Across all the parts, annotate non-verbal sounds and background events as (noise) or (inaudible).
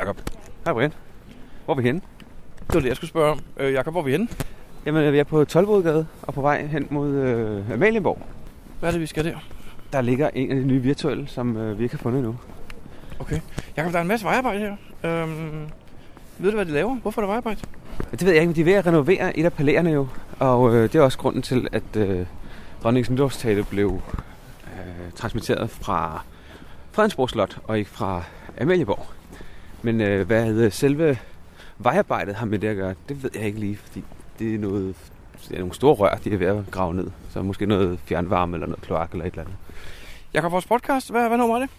Jacob. Hej Brian. Hvor er vi henne? Det var det, jeg skulle spørge om. Øh, Jacob, hvor er vi henne? Jamen, vi er på Tolvodgade og på vej hen mod øh, Amalienborg. Hvad er det, vi skal der? Der ligger en af de nye virtuelle, som øh, vi ikke har fundet endnu. Okay. Jacob, der er en masse vejarbejde her. Øhm, ved du, hvad de laver? Hvorfor er der vejarbejde? Det ved jeg ikke, men de er ved at renovere et af palæerne jo. Og øh, det er også grunden til, at øh, dronningens nytårstale blev øh, transmitteret fra Fredensborg Slot og ikke fra Amalieborg. Men øh, hvad selve vejarbejdet har med det at gøre, det ved jeg ikke lige, fordi det er noget det er nogle store rør, de er ved at grave ned. Så måske noget fjernvarme eller noget kloak eller et eller andet. Jacob, vores podcast, hvad, hvad nummer er det?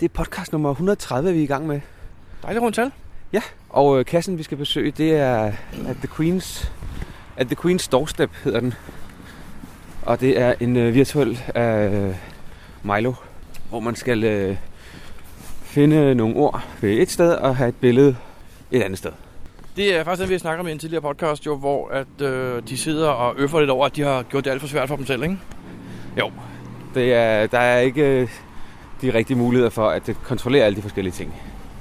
Det er podcast nummer 130, vi er i gang med. Dejligt rundt tal. Ja, og øh, kassen, vi skal besøge, det er at The Queen's, at The Queen's Doorstep, hedder den. Og det er en øh, virtuel af øh, Milo, hvor man skal øh, finde nogle ord ved et sted og have et billede et andet sted. Det er faktisk det, vi har snakket om i en tidligere podcast, jo, hvor at, øh, de sidder og øffer lidt over, at de har gjort det alt for svært for dem selv, ikke? Jo, det er, der er ikke øh, de rigtige muligheder for at kontrollere alle de forskellige ting.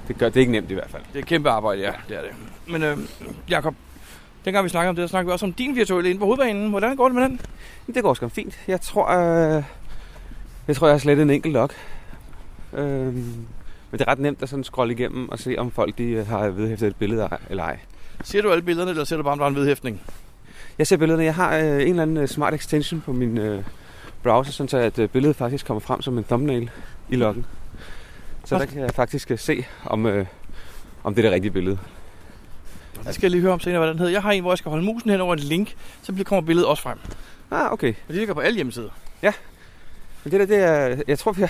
Det, gør, det ikke nemt i hvert fald. Det er kæmpe arbejde, ja, det er det. Men øh, Jacob, dengang vi snakkede om det, så snakkede vi også om din virtuelle inde på hovedbanen. Hvordan går det med den? Det går sgu fint. Jeg tror, øh, jeg tror, jeg har slet en enkelt log. Øh, men det er ret nemt at sådan scrolle igennem og se, om folk de øh, har vedhæftet et billede eller ej. Ser du alle billederne, eller ser du bare, om der er en vedhæftning? Jeg ser billederne. Jeg har øh, en eller anden øh, smart extension på min øh, browser, sådan så at øh, billedet faktisk kommer frem som en thumbnail i loggen. Så der kan jeg faktisk øh, se, om, øh, om det er det rigtige billede. Jeg skal lige høre om senere, hvad den hedder. Jeg har en, hvor jeg skal holde musen hen over et link, så kommer billedet også frem. Ah, okay. Og det ligger på alle hjemmesider. Men det der, det er, jeg tror, vi,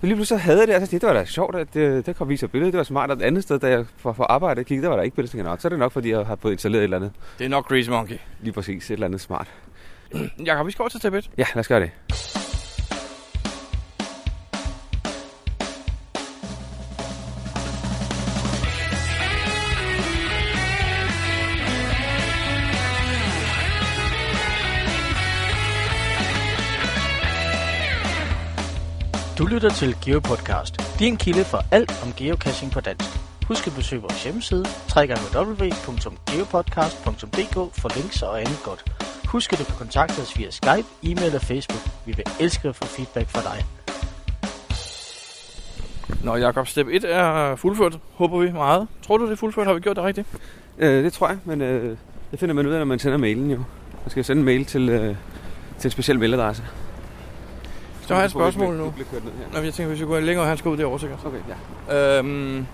vi lige pludselig havde det, altså det var da sjovt, at det, det kom vise billedet. Det var smart, og et andet sted, da jeg for, for arbejde kiggede, der var der ikke billede, så, så er det nok, fordi jeg har fået installeret et eller andet. Det er nok Crazy Monkey. Lige præcis, et eller andet smart. (clears throat) Jakob, vi skal over til 1. Ja, lad os gøre det. Lytter til GeoPodcast, din kilde for alt om geocaching på dansk. Husk at besøge vores hjemmeside, www.geopodcast.dk for links og andet godt. Husk at du kan kontakte os via Skype, e-mail og Facebook. Vi vil elske at få feedback fra dig. Nå, Jakob, step 1 er fuldført, håber vi meget. Tror du, det er fuldført? Har vi gjort det rigtigt? Øh, det tror jeg, men øh, det finder man ud af, når man sender mailen jo. Man skal sende en mail til, øh, til en speciel mailadresse. Så har jeg et spørgsmål nu. Du bliver kørt ned her. Nå, jeg tænker, hvis vi går længere, han skal ud derovre sikkert. Okay, ja. Øhm,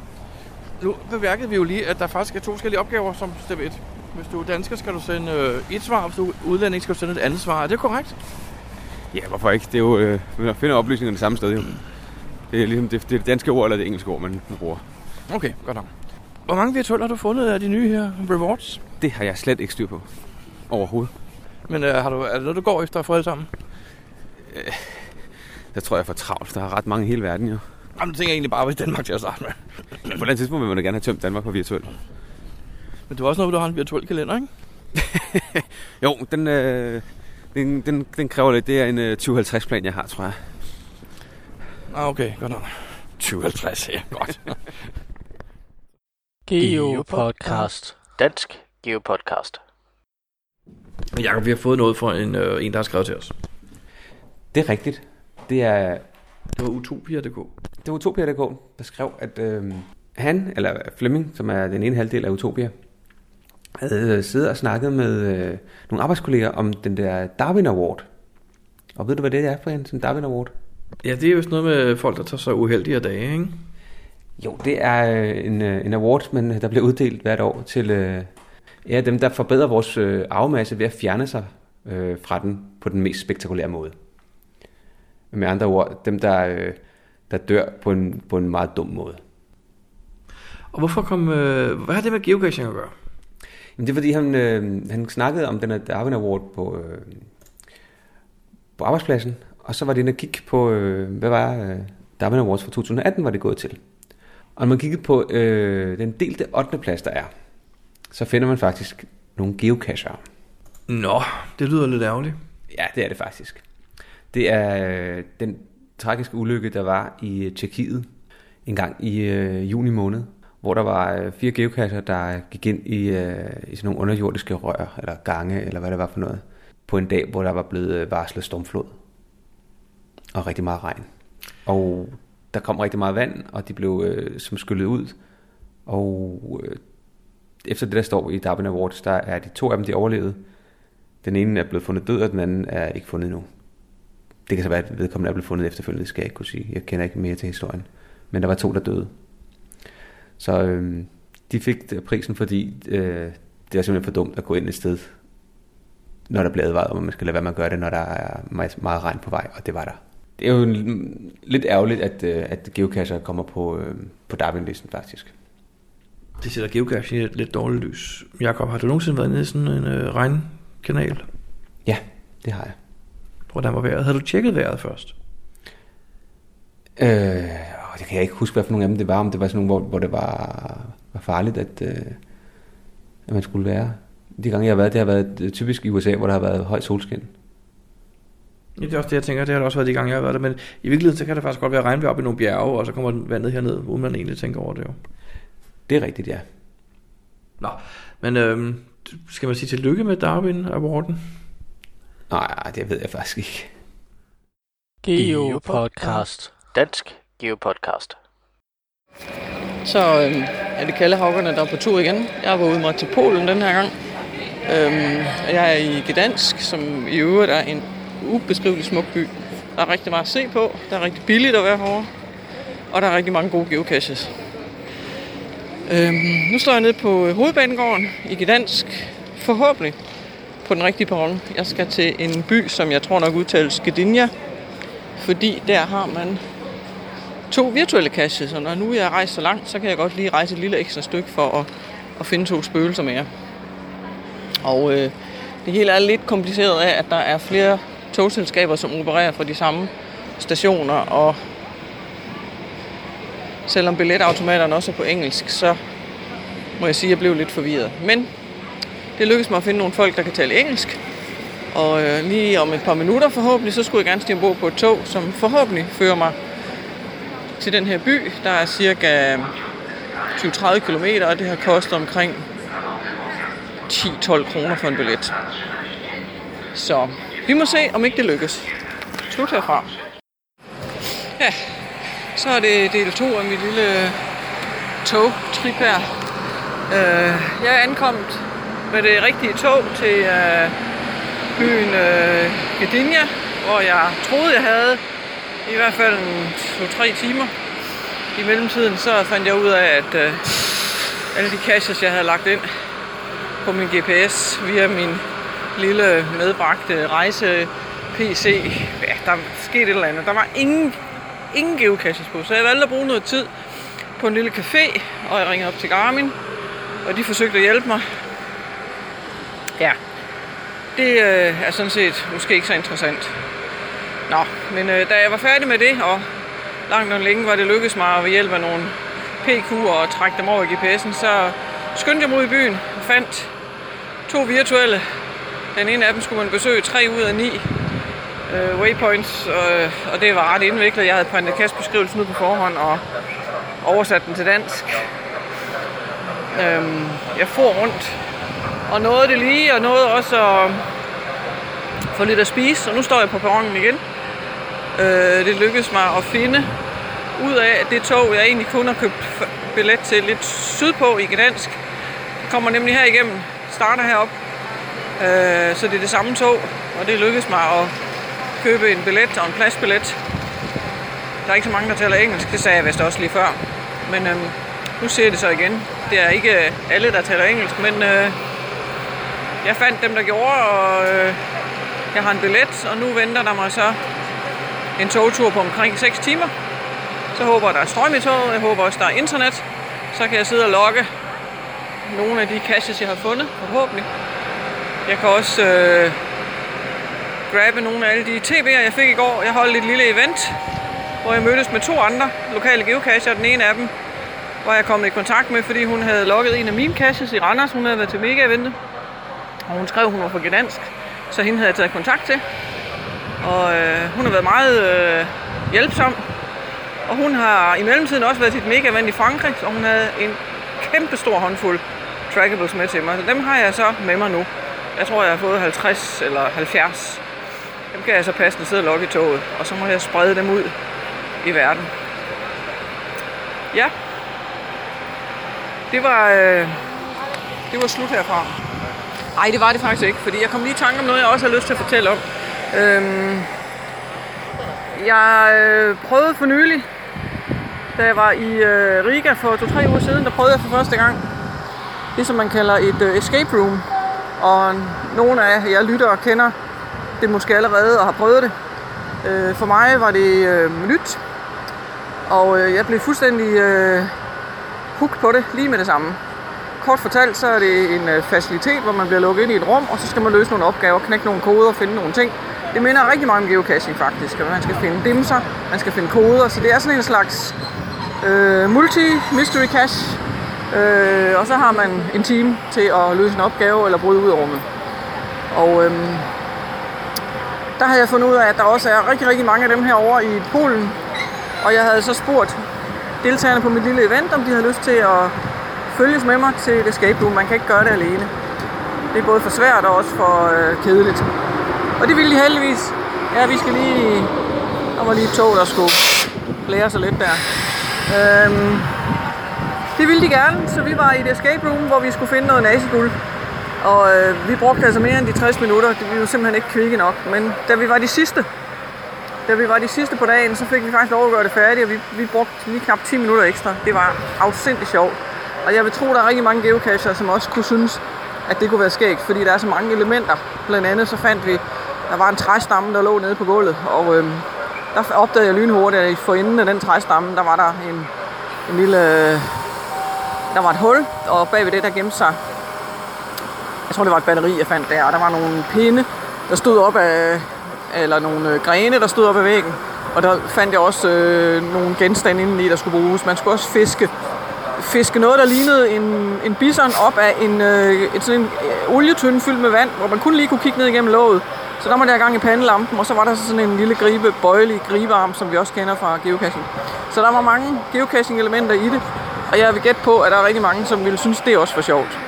nu bemærkede vi jo lige, at der faktisk er to forskellige opgaver som step 1. Hvis du er dansker, skal du sende øh, et svar, hvis du er udlænding, skal du sende et andet svar. Er det korrekt? Ja, hvorfor ikke? Det er jo, øh, man finder oplysningerne det samme sted jo. Det er ligesom det, det, er det danske ord eller det engelske ord, man bruger. Okay, godt nok. Hvor mange virtuelle har du fundet af de nye her rewards? Det har jeg slet ikke styr på. Overhovedet. Men øh, har du, er det noget, du går efter at få alle sammen? Der tror jeg er for travlt. Der er ret mange i hele verden jo. Jamen, det tænker jeg egentlig bare, hvis Danmark til at starte med. På den tidspunkt vil man da gerne have tømt Danmark på virtuelt. Men det er også noget, du har en virtuel kalender, ikke? (laughs) Jo, den, øh, den, den, den kræver lidt. Det er en øh, 2050 plan, jeg har, tror jeg. Ah, okay, godt nok. 2050, ja, godt. (laughs) GeoPodcast. Dansk GeoPodcast. Jakob, vi har fået noget fra en, øh, en der har skrevet til os. Det er rigtigt. Det er Det var utopia.dk. det var Utopia.dk, der skrev, at øh, han, eller Flemming, som er den ene halvdel af Utopia, havde siddet og snakket med øh, nogle arbejdskolleger om den der Darwin Award. Og ved du, hvad det er for en sådan Darwin Award? Ja, det er jo sådan noget med folk, der tager sig uheldige dage, ikke? Jo, det er øh, en, øh, en award, men der bliver uddelt hvert år til øh, ja, dem, der forbedrer vores øh, arvemasse ved at fjerne sig øh, fra den på den mest spektakulære måde. Med andre ord, dem, der, øh, der dør på en, på en meget dum måde. Og hvorfor kom... Øh, hvad har det med geocaching at gøre? Jamen, det er fordi, han, øh, han snakkede om den her Darwin Award på, øh, på arbejdspladsen, og så var det inde og kigge på, øh, hvad var øh, Darwin Awards for 2018 var det gået til. Og når man kiggede på øh, den delte 8. plads, der er, så finder man faktisk nogle geocacher. Nå, det lyder lidt ærgerligt. Ja, det er det faktisk. Det er øh, den tragiske ulykke, der var i øh, Tjekkiet en gang i øh, juni måned, hvor der var øh, fire geokasser, der gik ind i, øh, i sådan nogle underjordiske rør, eller gange, eller hvad det var for noget, på en dag, hvor der var blevet øh, varslet stormflod. Og rigtig meget regn. Og der kom rigtig meget vand, og de blev øh, som skyllet ud. Og øh, efter det, der står i Darwin Awards, der er de to af dem, de overlevede. Den ene er blevet fundet død, og den anden er ikke fundet endnu. Det kan så være, at vedkommende er blevet fundet efterfølgende, det skal jeg ikke kunne sige. Jeg kender ikke mere til historien. Men der var to, der døde. Så øh, de fik prisen, fordi øh, det er simpelthen for dumt at gå ind et sted, når der bliver advaret om, man skal lade være med at gøre det, når der er meget, meget regn på vej, og det var der. Det er jo lidt ærgerligt, at, øh, at geocacher kommer på, øh, på Darwin-listen faktisk. Det sætter geocache i et lidt dårligt lys. Jakob, har du nogensinde været nede i sådan en øh, regnkanal? Ja, det har jeg. Hvordan var vejret? Havde du tjekket vejret først? Øh, det kan jeg ikke huske, hvad for nogle af dem det var. Om det var sådan nogle, hvor, hvor det var, var farligt, at, øh, at man skulle være. De gange, jeg har været, det har været typisk i USA, hvor der har været højt solskin. Ja, det er også det, jeg tænker. Det har også været de gange, jeg har været der. Men i virkeligheden, så kan det faktisk godt være regnvejr op i nogle bjerge, og så kommer vandet herned, uden man egentlig tænker over det jo. Det er rigtigt, ja. Nå, men øhm, skal man sige tillykke med Darwin Awarden? Nej, det ved jeg faktisk ikke. Geopodcast. Dansk Geopodcast. Så øhm, er det Kallehaugerne, der er på tur igen. Jeg var ude mig til Polen den her gang. Øhm, jeg er i Gdansk, som i øvrigt er en ubeskrivelig smuk by. Der er rigtig meget at se på. Der er rigtig billigt at være herovre. Og der er rigtig mange gode geocaches. Øhm, nu står jeg nede på hovedbanegården i Gdansk. Forhåbentlig på den rigtige perron. Jeg skal til en by, som jeg tror nok udtales Gdynia. Fordi der har man to virtuelle caches, og når nu jeg rejser rejst så langt, så kan jeg godt lige rejse et lille ekstra stykke for at, at finde to spøgelser mere. Og øh, det hele er lidt kompliceret af, at der er flere togselskaber, som opererer fra de samme stationer, og selvom billetautomaterne også er på engelsk, så må jeg sige, at jeg blev lidt forvirret. Men det lykkedes mig at finde nogle folk, der kan tale engelsk. Og øh, lige om et par minutter forhåbentlig, så skulle jeg gerne stige ombord på et tog, som forhåbentlig fører mig til den her by. Der er cirka 20-30 km, og det har kostet omkring 10-12 kroner for en billet. Så vi må se, om ikke det lykkes. Slut herfra. Ja, så er det del 2 af mit lille togtrip her. Øh, jeg er ankommet med det rigtige tog til øh, byen øh, Gdynia, hvor jeg troede, jeg havde i hvert fald 2-3 timer. I mellemtiden så fandt jeg ud af, at øh, alle de caches, jeg havde lagt ind på min GPS via min lille medbragte rejse PC, ja, der skete et eller andet. Der var ingen, ingen geocaches på, så jeg valgte at bruge noget tid på en lille café, og jeg ringede op til Garmin, og de forsøgte at hjælpe mig. Ja, det øh, er sådan set måske ikke så interessant. Nå, men øh, da jeg var færdig med det, og langt og længe var det lykkedes mig ved hjælp af nogle PQ'er og trække dem over i GPS'en, så skyndte jeg mig ud i byen og fandt to virtuelle. Den ene af dem skulle man besøge 3 ud af 9 øh, waypoints, øh, og det var ret indviklet. Jeg havde printet kastbeskrivelsen ud på forhånd og oversat den til dansk. Øhm, jeg får rundt og nåede det lige, og nåede også at få lidt at spise, og nu står jeg på perronen igen. Øh, det lykkedes mig at finde ud af, at det tog, jeg egentlig kun har købt billet til lidt sydpå i Gdansk, kommer nemlig her igennem, starter herop. Øh, så det er det samme tog, og det lykkedes mig at købe en billet og en pladsbillet. Der er ikke så mange, der taler engelsk, det sagde jeg vist også lige før. Men øh, nu ser jeg det så igen. Det er ikke alle, der taler engelsk, men øh, jeg fandt dem, der gjorde, og øh, jeg har en billet, og nu venter der mig så en togtur på omkring 6 timer. Så håber der er strøm i toget, jeg håber også, der er internet. Så kan jeg sidde og logge nogle af de caches, jeg har fundet, forhåbentlig. Jeg kan også øh, grabbe nogle af alle de TV'er, jeg fik i går. Jeg holdt et lille event, hvor jeg mødtes med to andre lokale geocacher. Den ene af dem var jeg kommet i kontakt med, fordi hun havde logget en af mine caches i Randers. Hun havde været til mega-eventet. Og hun skrev, hun var fra Gdansk, så hende havde jeg taget kontakt til. Og øh, hun har været meget øh, hjælpsom. Og hun har i mellemtiden også været til mega vand i Frankrig, så hun havde en kæmpe stor håndfuld trackables med til mig. Så dem har jeg så med mig nu. Jeg tror, jeg har fået 50 eller 70. Dem kan jeg så passende sidde og lokke i toget, og så må jeg sprede dem ud i verden. Ja, det var, øh, det var slut herfra. Nej, det var det faktisk ikke, fordi jeg kom lige i tanke om noget, jeg også har lyst til at fortælle om. Øhm, jeg øh, prøvede for nylig, da jeg var i øh, Riga for to-tre uger siden, der prøvede jeg for første gang det, som man kalder et øh, escape room. Og nogle af jer lytter og kender det måske allerede og har prøvet det. Øh, for mig var det øh, nyt, og øh, jeg blev fuldstændig øh, hooked på det lige med det samme. Kort fortalt, så er det en øh, facilitet, hvor man bliver lukket ind i et rum, og så skal man løse nogle opgaver, knække nogle koder og finde nogle ting. Det minder rigtig meget om geocaching faktisk, og man skal finde dimser, man skal finde koder, så det er sådan en slags øh, multi-mystery cache, øh, og så har man en time til at løse en opgave eller bryde ud af rummet. Og øh, der havde jeg fundet ud af, at der også er rigtig, rigtig mange af dem her over i Polen, og jeg havde så spurgt deltagerne på mit lille event, om de havde lyst til at følges med mig til et escape room. Man kan ikke gøre det alene. Det er både for svært og også for øh, kedeligt. Og det ville de heldigvis. Ja, vi skal lige... Der var lige et tog, der skulle blære sig lidt der. Øhm, det ville de gerne, så vi var i et escape room, hvor vi skulle finde noget naziguld. Og øh, vi brugte altså mere end de 60 minutter. Vi var simpelthen ikke kvikke nok. Men da vi var de sidste, da vi var de sidste på dagen, så fik vi faktisk lov at gøre det færdigt, og vi, vi brugte lige knap 10 minutter ekstra. Det var afsindigt sjovt. Og jeg vil tro, der er rigtig mange geocacher, som også kunne synes, at det kunne være skægt, fordi der er så mange elementer. Blandt andet så fandt vi, der var en træstamme, der lå nede på gulvet, og øhm, der opdagede jeg lynhurtigt, at for enden af den træstamme, der var der en, en lille... Øh, der var et hul, og bagved det, der gemte sig... Jeg tror, det var et batteri, jeg fandt der, og der var nogle pinde, der stod op af... Eller nogle øh, grene, der stod op af væggen. Og der fandt jeg også øh, nogle genstande indeni, der skulle bruges. Man skulle også fiske fiske noget, der lignede en, en bison op af en, øh, et, sådan en øh, olietønde fyldt med vand, hvor man kun lige kunne kigge ned igennem låget. Så der var der gang i pandelampen, og så var der sådan en lille gribe, bøjelig gribearm, som vi også kender fra geocaching. Så der var mange geocaching-elementer i det, og jeg vil gætte på, at der er rigtig mange, som ville synes, det også var sjovt.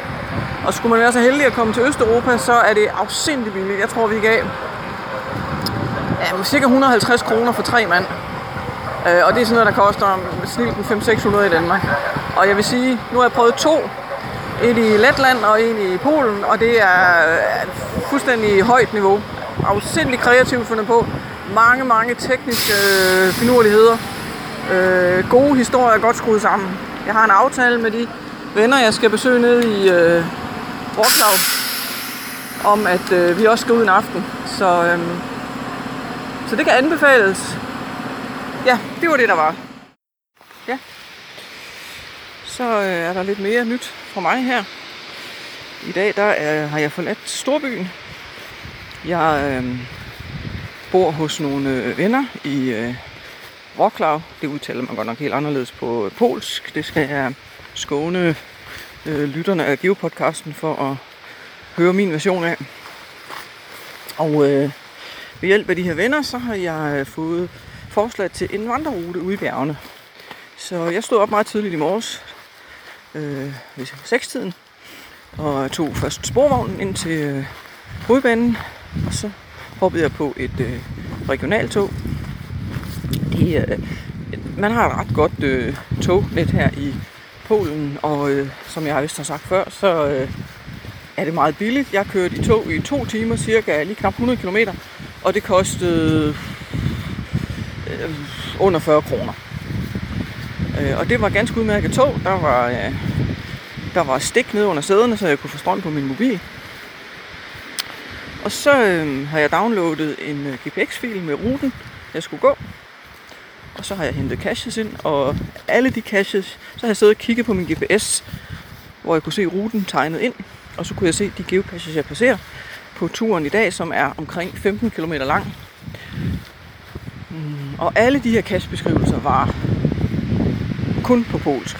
Og skulle man være så heldig at komme til Østeuropa, så er det afsindig billigt. Jeg tror, vi gav ja, cirka 150 kroner for tre mand. Øh, og det er sådan noget, der koster snilt 500-600 i Danmark. Og jeg vil sige, nu har jeg prøvet to. En i Letland og en i Polen, og det er fuldstændig højt niveau. Afsindigt kreativt fundet på. Mange, mange tekniske øh, finurligheder. Øh, gode historier, godt skruet sammen. Jeg har en aftale med de venner, jeg skal besøge ned i øh, Wroclaw, om at øh, vi også skal ud en aften. Så, øh, så det kan anbefales. Ja, det var det, der var. Ja. Så øh, er der lidt mere nyt fra mig her. I dag der er, har jeg forladt Storbyen. Jeg øh, bor hos nogle øh, venner i øh, Wroclaw. Det udtaler man godt nok helt anderledes på polsk. Det skal jeg skåne øh, lytterne af Geopodcasten for at høre min version af. Og øh, ved hjælp af de her venner, så har jeg fået forslag til en vandrerute ude i bjergene. Så jeg stod op meget tidligt i morges, øh, ved 6-tiden, og tog først sporvognen ind til øh, hovedbanen, og så hoppede jeg på et øh, regionaltog. Det, øh, man har et ret godt øh, tognet her i Polen, og øh, som jeg vist har sagt før, så øh, er det meget billigt. Jeg kørte i tog i to timer, cirka lige knap 100 km, og det kostede øh, under 40 kroner. Øh, og det var ganske udmærket tog. Der var, øh, der var stik ned under sæderne, så jeg kunne få strøm på min mobil. Og så øh, har jeg downloadet en øh, GPX-fil med ruten, jeg skulle gå. Og så har jeg hentet caches ind, og alle de caches, så har jeg siddet og kigget på min GPS, hvor jeg kunne se ruten tegnet ind. Og så kunne jeg se de geocaches, jeg passerer på turen i dag, som er omkring 15 km lang. Mm, og alle de her cachebeskrivelser var kun på polsk.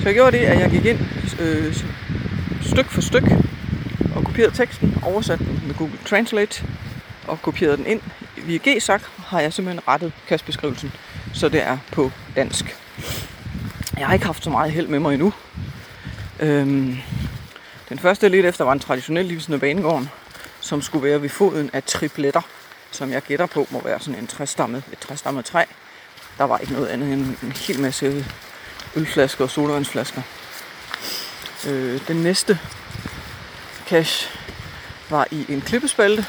Så jeg gjorde det, at jeg gik ind øh, styk for styk og kopierede teksten, oversatte den med Google Translate og kopierede den ind. Via GSAC har jeg simpelthen rettet kastbeskrivelsen så det er på dansk. Jeg har ikke haft så meget held med mig endnu. Øhm, den første jeg lidt efter var en traditionel livsende banegården, som skulle være ved foden af tripletter, som jeg gætter på må være sådan en træstammet, et træstammet træ. Der var ikke noget andet end en hel masse ølflasker og sodavandsflasker. Øh, den næste cache var i en klippespalte.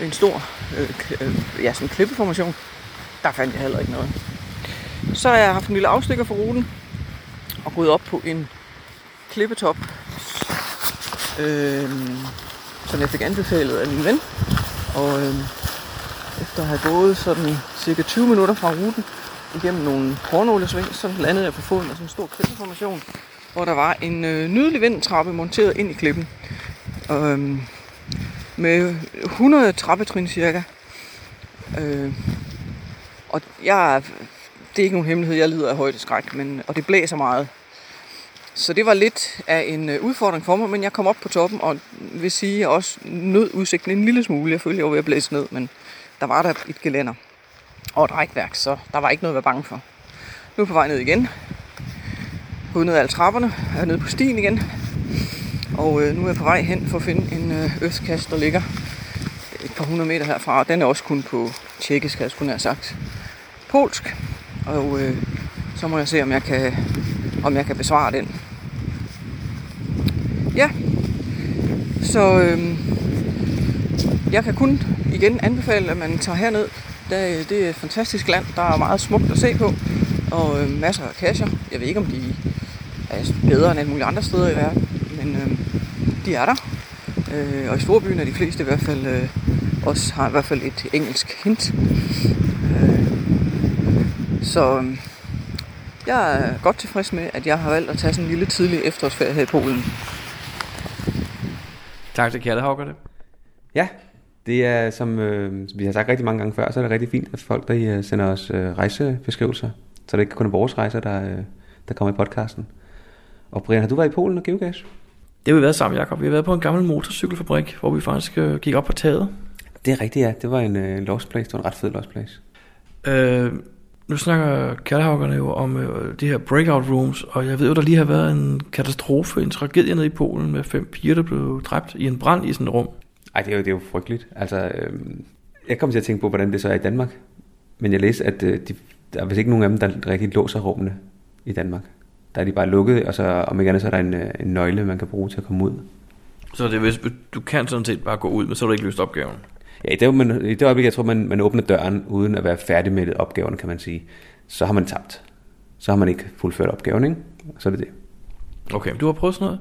En stor øh, øh, ja, sådan en klippeformation. Der fandt jeg heller ikke noget. Så har jeg haft en lille afstikker for ruten og gået op på en klippetop, øh, som jeg fik anbefalet af min ven. Og øh, efter at have gået sådan cirka 20 minutter fra ruten igennem nogle hårnålesving, så landede jeg på foden af sådan en stor klippeformation, hvor der var en øh, nydelig vindtrappe monteret ind i klippen. Øhm, med 100 trappetrin cirka. Øh, og jeg, det er ikke nogen hemmelighed, jeg lider af højdeskræk, men, og det blæser meget. Så det var lidt af en øh, udfordring for mig, men jeg kom op på toppen, og vil sige, at jeg også nød udsigten en lille smule. Jeg følte, jeg var ved at blæse ned, men der var der et gelænder og et rækværk, så der var ikke noget at være bange for. Nu er jeg på vej ned igen. Gået ned ad alle trapperne, er nede på stien igen. Og øh, nu er jeg på vej hen for at finde en øh, østkast, der ligger et par hundrede meter herfra. Den er også kun på tjekkisk, jeg skulle have sagt. Polsk. Og øh, så må jeg se, om jeg kan, om jeg kan besvare den. Ja. Så øh, jeg kan kun igen anbefale, at man tager herned. Det, det er et fantastisk land. Der er meget smukt at se på. Og øh, masser af kasser. Jeg ved ikke, om de er bedre end alle mulige andre steder i verden. Men øh, de er der. Øh, og i storbyen er de fleste i hvert fald øh, også har i hvert fald et engelsk hint. Øh, så øh, jeg er godt tilfreds med, at jeg har valgt at tage sådan en lille tidlig efterårsferie her i Polen. Tak til Kalle Havgerne. Ja, det er som øh, vi har sagt rigtig mange gange før, så er det rigtig fint, at folk der øh, sender os øh, rejsebeskrivelser, så det ikke kun er vores rejser, der, øh, der kommer i podcasten. Og Brian, har du været i Polen og geocache? Det har vi været sammen, Jacob. Vi har været på en gammel motorcykelfabrik, hvor vi faktisk øh, gik op på taget. Det er rigtigt, ja. Det var en øh, lost place. Det var en ret fed lost place. Øh, nu snakker Kærlehavgerne jo om øh, de her breakout rooms, og jeg ved jo, der lige har været en katastrofe, en tragedie nede i Polen med fem piger, der blev dræbt i en brand i sådan et rum. Ej, det er jo, det er jo frygteligt. Altså, øh, jeg kom til at tænke på, hvordan det så er i Danmark. Men jeg læste, at øh, de, der er vist ikke nogen af dem, der rigtig låser rummene i Danmark. Der er de bare lukket, og så om ikke andet, så er der en, øh, en nøgle, man kan bruge til at komme ud. Så det hvis du kan sådan set bare gå ud, men så har du ikke løst opgaven. Ja, i det, man, i det øjeblik, jeg tror, man, man åbner døren, uden at være færdig med opgaven, kan man sige, så har man tabt. Så har man ikke fuldført opgaven, ikke? Så er det det. Okay, du har prøvet sådan noget?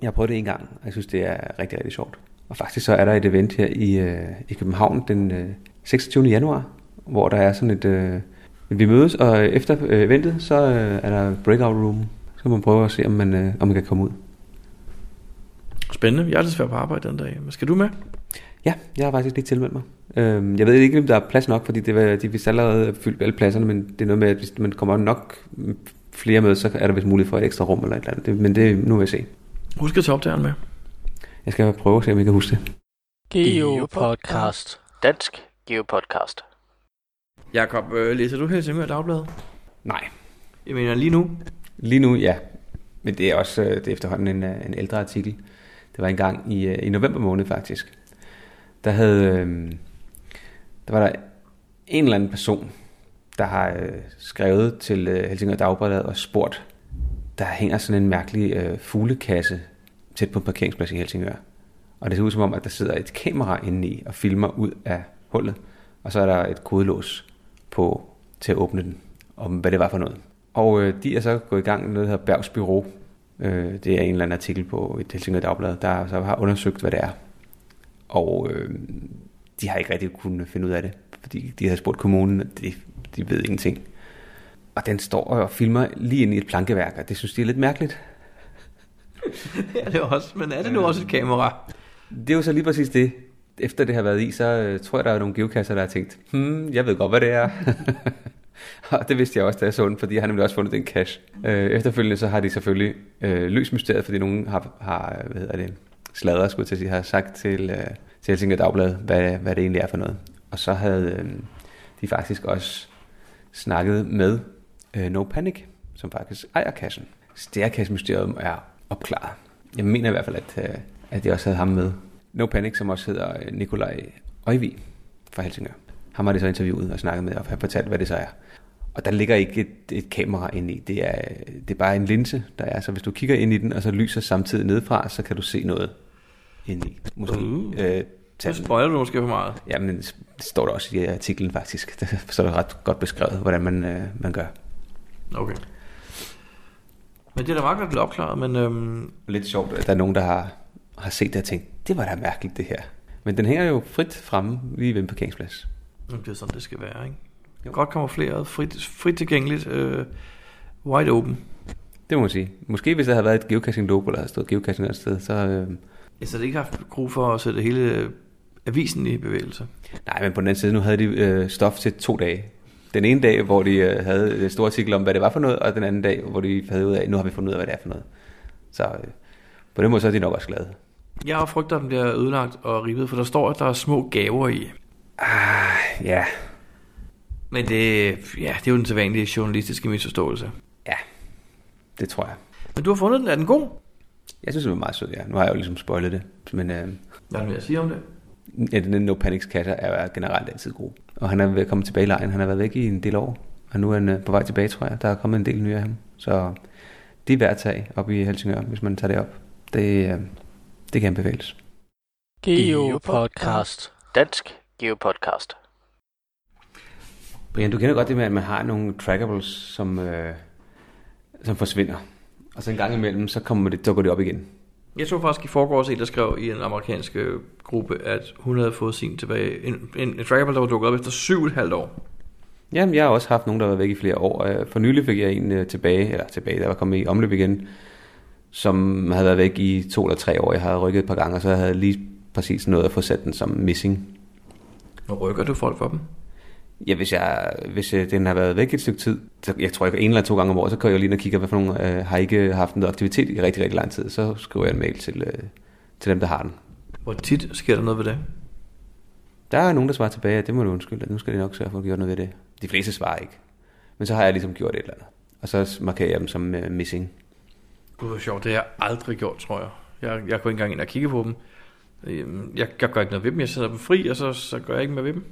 Jeg har prøvet det en gang, og jeg synes, det er rigtig, rigtig sjovt. Og faktisk så er der et event her i, øh, i København den øh, 26. januar, hvor der er sådan et... Øh, vi mødes, og efter øh, eventet, så øh, er der breakout room. Så kan man prøve at se, om man, øh, om man kan komme ud. Spændende. Jeg er desværre på arbejde den dag. Men skal du med? Ja, jeg har faktisk lige tilmeldt mig. Øhm, jeg ved ikke, om der er plads nok, fordi det var, de vist allerede fyldt alle pladserne, men det er noget med, at hvis man kommer nok flere med, så er der vist mulighed for et ekstra rum eller et eller andet. Det, men det nu vil jeg se. Husk at tage opdageren med. Jeg skal prøve at se, om jeg kan huske det. Geo Podcast. Dansk Geo Podcast. Jakob, øh, læser du Helsingør Dagblad? Nej. Jeg mener lige nu. Lige nu, ja. Men det er også øh, det er efterhånden en, øh, en ældre artikel. Det var engang i, øh, i november måned faktisk. Der havde, øh, der var der en eller anden person, der har øh, skrevet til øh, Helsingør Dagblad og spurgt, der hænger sådan en mærkelig øh, fuglekasse tæt på en parkeringsplads i Helsingør. Og det ser ud som om, at der sidder et kamera inde i og filmer ud af hullet. Og så er der et kodelås på til at åbne den, om hvad det var for noget. Og øh, de er så gået i gang med noget, der hedder Bergs Bureau. Øh, det er en eller anden artikel på et Helsingør Dagblad, der så har undersøgt, hvad det er. Og øh, de har ikke rigtig kunnet finde ud af det, fordi de har spurgt kommunen, og de, de ved ingenting. Og den står og filmer lige ind i et plankeværk, og det synes de er lidt mærkeligt. (laughs) ja, det er også, men er det nu også et kamera? Det er jo så lige præcis det. Efter det har været i, så øh, tror jeg, der er nogle geokasser, der har tænkt, hmm, jeg ved godt, hvad det er. (laughs) og det vidste jeg også, da jeg så den, fordi jeg har nemlig også fundet den cache. Øh, efterfølgende så har de selvfølgelig øh, løst mysteriet, fordi nogen har, har hvad hedder det, sladder, skulle jeg til at sige, har sagt til, øh, til Helsingør Dagblad, hvad, hvad det egentlig er for noget. Og så havde øh, de faktisk også snakkede med øh, No Panic, som faktisk ejer kassen. Stærkasse-mysteriet er opklaret. Jeg mener i hvert fald, at, øh, at de også havde ham med. No Panic, som også hedder øh, Nikolaj Øjvi fra Helsingør. Ham har de så interviewet og snakket med, og har fortalt, hvad det så er. Og der ligger ikke et, et kamera inde i. Det er, det er bare en linse, der er. Så hvis du kigger ind i den, og så lyser samtidig nedefra, så kan du se noget ind i. Måske Uh. øh, Så spoiler du måske for meget. Jamen, det står der også i artiklen faktisk. Der står der ret godt beskrevet, hvordan man, øh, man gør. Okay. Men det er da meget godt blevet opklaret, men øhm, Lidt sjovt, at der er nogen, der har, har set det og tænkt, det var da mærkeligt det her. Men den hænger jo frit fremme lige ved en parkeringsplads. det er sådan, det skal være, ikke? Jo. Godt kamufleret, frit, frit tilgængeligt, øh, wide open. Det må man sige. Måske hvis der havde været et geocaching-logo, eller havde stået geocaching et sted, så... Øh, Jeg så det ikke haft brug for at sætte hele øh, avisen i bevægelse. nej, men på den anden side, nu havde de øh, stof til to dage. Den ene dag, hvor de øh, havde en stor artikel om, hvad det var for noget, og den anden dag, hvor de havde ud af, nu har vi fundet ud af, hvad det er for noget. Så øh, på den måde, så er de nok også glade. Jeg har frygter, at den bliver ødelagt og ribbet, for der står, at der er små gaver i. Ah, ja, Men det, ja, det er jo den sædvanlige journalistiske misforståelse. ja, det tror jeg. Men du har fundet den, er den god? Jeg synes, det var meget sødt, ja. Nu har jeg jo ligesom spoilet det. Men øh, Hvad er med at sige om det? ja, den No Panics katter er generelt altid god. Og han er ved at komme tilbage i lejen. Han har været væk i en del år. Og nu er han øh, på vej tilbage, tror jeg. Der er kommet en del nye af ham. Så det er værd at tage op i Helsingør, hvis man tager det op. Det, øh, det kan anbefales. Geopodcast. Dansk Geopodcast. Brian, du kender godt det med, at man har nogle trackables, som, øh, som forsvinder. Og så en gang imellem, så kommer det, dukker det op igen. Jeg så faktisk i forgårs en, der skrev i en amerikansk øh, gruppe, at hun havde fået sin tilbage. En, en, en trackable, der var dukket op efter syv og et halvt år. Jamen, jeg har også haft nogen, der været væk i flere år. Øh, For nylig fik jeg en øh, tilbage, eller tilbage, der var kommet i omløb igen, som havde været væk i to eller tre år. Jeg havde rykket et par gange, og så havde jeg lige præcis noget at få sat den som missing. Hvor rykker du folk for dem? Ja, hvis, jeg, hvis øh, den har været væk et stykke tid, så jeg tror, jeg en eller to gange om året, så går jeg lige ind og kigger, hvad for nogle øh, har ikke haft noget aktivitet i rigtig, rigtig lang tid. Så skriver jeg en mail til, øh, til dem, der har den. Hvor tit sker der noget ved det? Der er nogen, der svarer tilbage, at det må du undskylde, at nu skal de nok sørge for at gøre noget ved det. De fleste svarer ikke. Men så har jeg ligesom gjort et eller andet. Og så markerer jeg dem som uh, missing. Gud, hvor sjovt. Det har jeg aldrig gjort, tror jeg. Jeg, jeg går ikke engang ind og kigge på dem. Øhm, Jeg, jeg gør ikke noget ved dem. Jeg sætter dem fri, og så, så gør jeg ikke mere ved dem.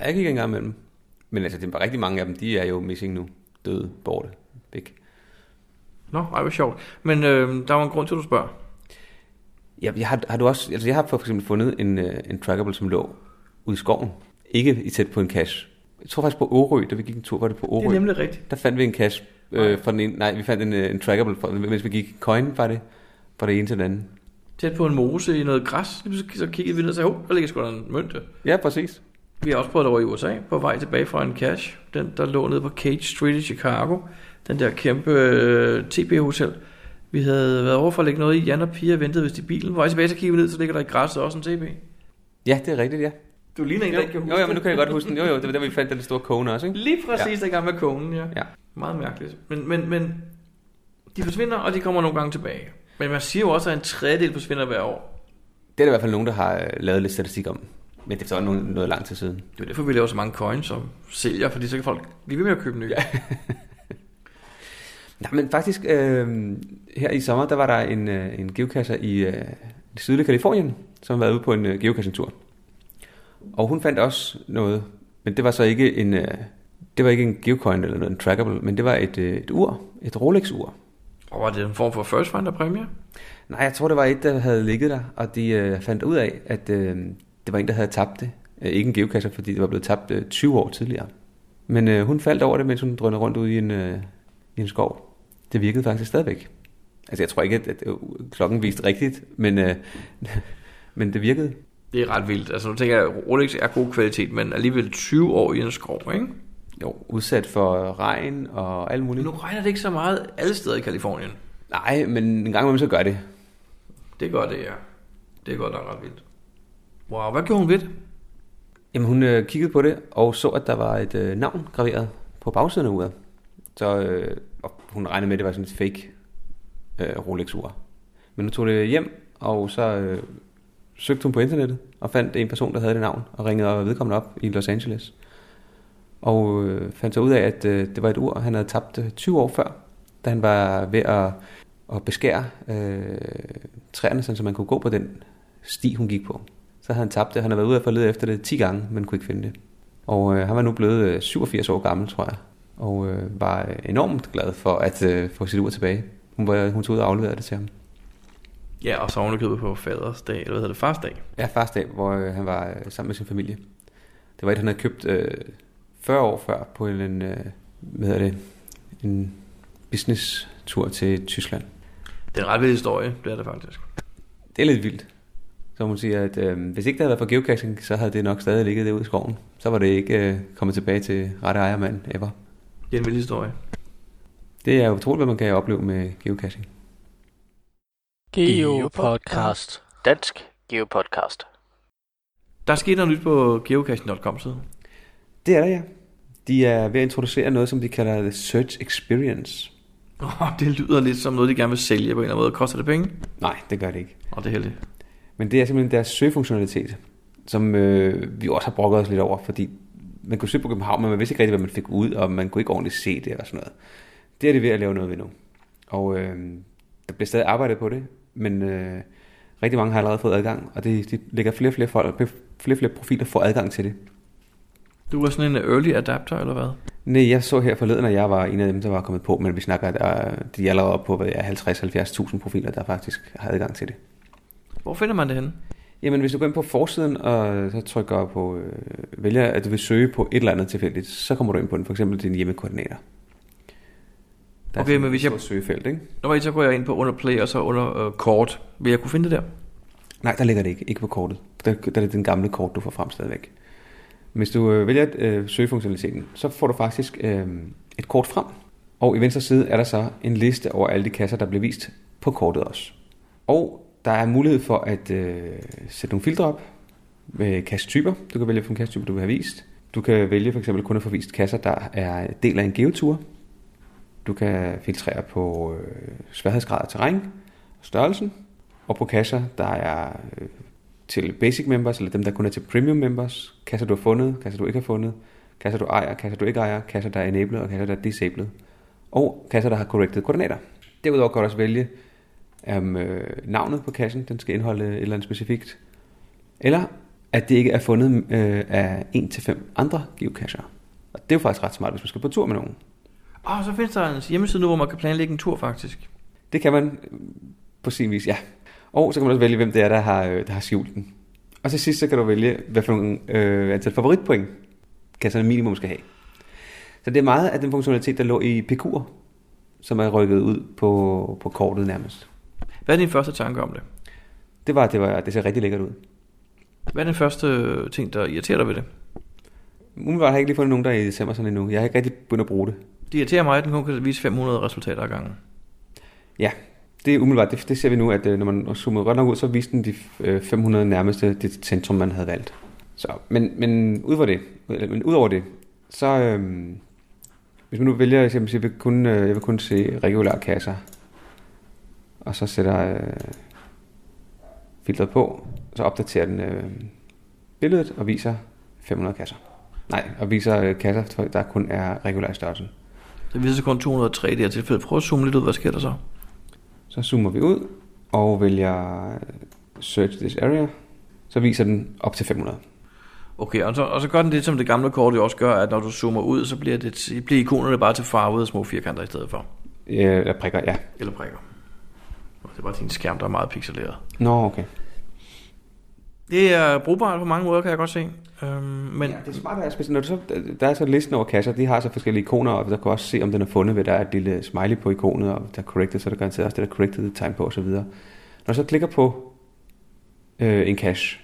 Ja, Jeg kigger en gang imellem. Men altså, det er rigtig mange af dem, de er jo missing nu. Døde, borte, væk. Nå, ej, hvor sjovt. Men øh, der var en grund til, at du spørger. Ja, jeg har, har du også, altså jeg har for eksempel fundet en, øh, en trackable, som lå ude i skoven. Ikke i tæt på en cache. Jeg tror faktisk på Årø, da vi gik en tur, var det på Det Årø. er nemlig rigtigt. Der fandt vi en cache øh, fra den ene, nej, vi fandt en, øh, en trackable, fra, mens vi gik coin, var det, fra det ene til det andet. Tæt på en mose i noget græs. Så kiggede vi ned og sagde, oh, der ligger sgu da en mønte. Ja, præcis. Vi har også prøvet det over i USA, på vej tilbage fra en cache. Den, der lå nede på Cage Street i Chicago. Den der kæmpe øh, TB-hotel. Vi havde været over for at lægge noget i. Jan og Pia ventede vist i bilen. På vej tilbage, så kiggede ned, så ligger der i græsset også en TB. Ja, det er rigtigt, ja. Du ligner en, der ikke kan huske jo, jo, men nu kan jeg godt huske den. Jo, jo, det var der, vi fandt den store kone også, ikke? Lige præcis ja. der gang med konen, ja. Ja. Meget mærkeligt. Men, men, men de forsvinder, og de kommer nogle gange tilbage. Men man siger jo også, at en tredjedel forsvinder hver år. Det er der i hvert fald nogen, der har øh, lavet lidt statistik om. Men det er så noget, noget lang tid siden. Det er derfor, vi laver så mange coins som sælger, fordi så kan folk blive ved med at købe nye. Ja. (laughs) Nej, men faktisk, øh, her i sommer, der var der en, øh, en geocacher i øh, det sydlige Kalifornien, som var ude på en øh, geocaching-tur. Og hun fandt også noget, men det var så ikke en, øh, det var ikke en geocoin eller noget, en trackable, men det var et, øh, et ur, et Rolex-ur. Og var det en form for first finder præmie? Nej, jeg tror, det var et, der havde ligget der, og de øh, fandt ud af, at øh, det var en, der havde tabt det. Øh, ikke en geocacher, fordi det var blevet tabt øh, 20 år tidligere. Men øh, hun faldt over det, mens hun drønede rundt ude i en, øh, i en skov. Det virkede faktisk stadigvæk. Altså, jeg tror ikke, at, at klokken viste rigtigt, men, øh, (laughs) men det virkede. Det er ret vildt. Altså nu tænker jeg, at Rolex er god kvalitet, men alligevel 20 år i en skov, ikke? Jo, udsat for regn og alt muligt. nu regner det ikke så meget alle steder i Kalifornien. Nej, men en gang imellem så gør det. Det gør det, ja. Det godt nok ret vildt. Wow, hvad gjorde hun ved det? Jamen, hun øh, kiggede på det og så, at der var et øh, navn graveret på bagsiden af uret. Så øh, og hun regnede med, at det var sådan et fake øh, Rolex-ur. Men hun tog det hjem, og så øh, søgte hun på internettet og fandt en person, der havde det navn, og ringede vedkommende op i Los Angeles. og øh, fandt så ud af, at øh, det var et ur, han havde tabt øh, 20 år før, da han var ved at, at beskære øh, træerne, sådan, så man kunne gå på den sti, hun gik på. Så havde han tabt det. Han havde været ude at lede efter det 10 gange, men kunne ikke finde det. Og øh, han var nu blevet øh, 87 år gammel, tror jeg, og øh, var enormt glad for at øh, få sit ur tilbage. Hun, var, hun tog ud og afleverede det til ham. Ja, og så ovenikøbet på faders dag, eller hvad hedder det, fars dag. Ja, fars dag, hvor øh, han var øh, sammen med sin familie. Det var et, han havde købt øh, 40 år før på en, øh, hvad hedder det, en business-tur til Tyskland. Det er en ret vild historie, det er det faktisk. Det er lidt vildt. Så hun siger, at øh, hvis ikke det havde været for geocaching, så havde det nok stadig ligget derude i skoven. Så var det ikke øh, kommet tilbage til rette ejermand ever. Det er en vild historie. Det er utroligt, hvad man kan opleve med geocaching. Geopodcast. Dansk Geopodcast. Der er sket noget nyt på geocaching.com siden. Det er der, ja. De er ved at introducere noget, som de kalder The Search Experience. Oh, det lyder lidt som noget, de gerne vil sælge på en eller anden måde. Koster det penge? Nej, det gør det ikke. Og det er heldigt. Men det er simpelthen deres søgefunktionalitet, som øh, vi også har brokket os lidt over, fordi man kunne søge på København, men man vidste ikke rigtig, hvad man fik ud, og man kunne ikke ordentligt se det eller sådan noget. Det er det ved at lave noget ved nu. Og øh, der bliver stadig arbejdet på det, men øh, rigtig mange har allerede fået adgang, og det, de lægger flere og flere, folk, flere, flere profiler får adgang til det. Du var sådan en early adapter, eller hvad? Nej, jeg så her forleden, at jeg var en af dem, der var kommet på, men vi snakker, at de er allerede på hvad er 50-70.000 profiler, der faktisk har adgang til det. Hvor finder man det henne? Jamen, hvis du går ind på forsiden, og så trykker på, øh, vælger, at du vil søge på et eller andet tilfældigt, så kommer du ind på den, for eksempel dine hjemmekoordinater. Der okay, men hvis jeg... Søgefelt, ikke? Når så går jeg ind på under play og så under uh, kort. Vil jeg kunne finde det der? Nej, der ligger det ikke. Ikke på kortet. Der, der er det den gamle kort, du får frem stadigvæk. Hvis du øh, vælger øh, søgefunktionaliteten, så får du faktisk øh, et kort frem. Og i venstre side er der så en liste over alle de kasser, der bliver vist på kortet også. Og der er mulighed for at øh, sætte nogle filtre op med kassetyper. Du kan vælge, hvilken kassetype du vil have vist. Du kan vælge for eksempel kun at få vist kasser, der er del af en geotur. Du kan filtrere på øh, sværhedsgrad af terræn, størrelsen, og på kasser, der er øh, til basic members, eller dem, der kun er til premium members, kasser du har fundet, kasser du ikke har fundet, kasser du ejer, kasser du ikke ejer, kasser der er enabled og kasser der er disabled, og kasser der har corrected koordinater. Derudover kan du også vælge um, øh, navnet på kassen, den skal indeholde et eller andet specifikt, eller at det ikke er fundet øh, af 1-5 andre geocacher. Og det er jo faktisk ret smart, hvis man skal på tur med nogen. Og oh, så findes der en hjemmeside nu, hvor man kan planlægge en tur faktisk. Det kan man på sin vis, ja. Og så kan man også vælge, hvem det er, der har, øh, der har skjult den. Og til sidst så kan du vælge, hvad for nogle øh, antal favoritpoint kasserne minimum skal have. Så det er meget af den funktionalitet, der lå i PQ'er, som er rykket ud på, på kortet nærmest. Hvad er din første tanke om det? Det var, det var, det ser rigtig lækkert ud. Hvad er den første ting, der irriterer dig ved det? Umiddelbart har jeg ikke lige fundet nogen, der er i december sådan endnu. Jeg har ikke rigtig begyndt at bruge det. Det irriterer mig, at den kun kan vise 500 resultater ad gangen. Ja, det er umiddelbart, det, det ser vi nu, at øh, når man zoomer godt nok ud, så viste den de 500 øh, nærmeste det centrum, man havde valgt. Så, men, men ud over det, men ud over det, så øhm, hvis man nu vælger, at jeg vil kun, øh, jeg vil kun se regulære kasser, og så sætter øh, filtret på, så opdaterer den øh, billedet og viser 500 kasser. Nej, og viser øh, kasser, der kun er regulær størrelse. Det viser kun 203 i det her tilfælde. Prøv at zoome lidt ud, hvad sker der så? Så zoomer vi ud og vælger Search this area. Så viser den op til 500. Okay, og så, og så gør den det, som det gamle kort jo også gør, at når du zoomer ud, så bliver, det, bliver ikonerne bare til farvede små firkanter i stedet for. Ja, eller prikker, ja. Eller prikker. Det er bare din skærm, der er meget pixeleret. Nå, okay. Det er brugbart på mange måder, kan jeg godt se. Øhm, men... Ja, det er, at når du så, der er så listen over kasser, de har så forskellige ikoner, og der kan også se, om den er fundet ved, der er et lille smiley på ikonet, og der er corrected, så er der garanteret også det der corrected tegn på osv. Når du så klikker på øh, en cache,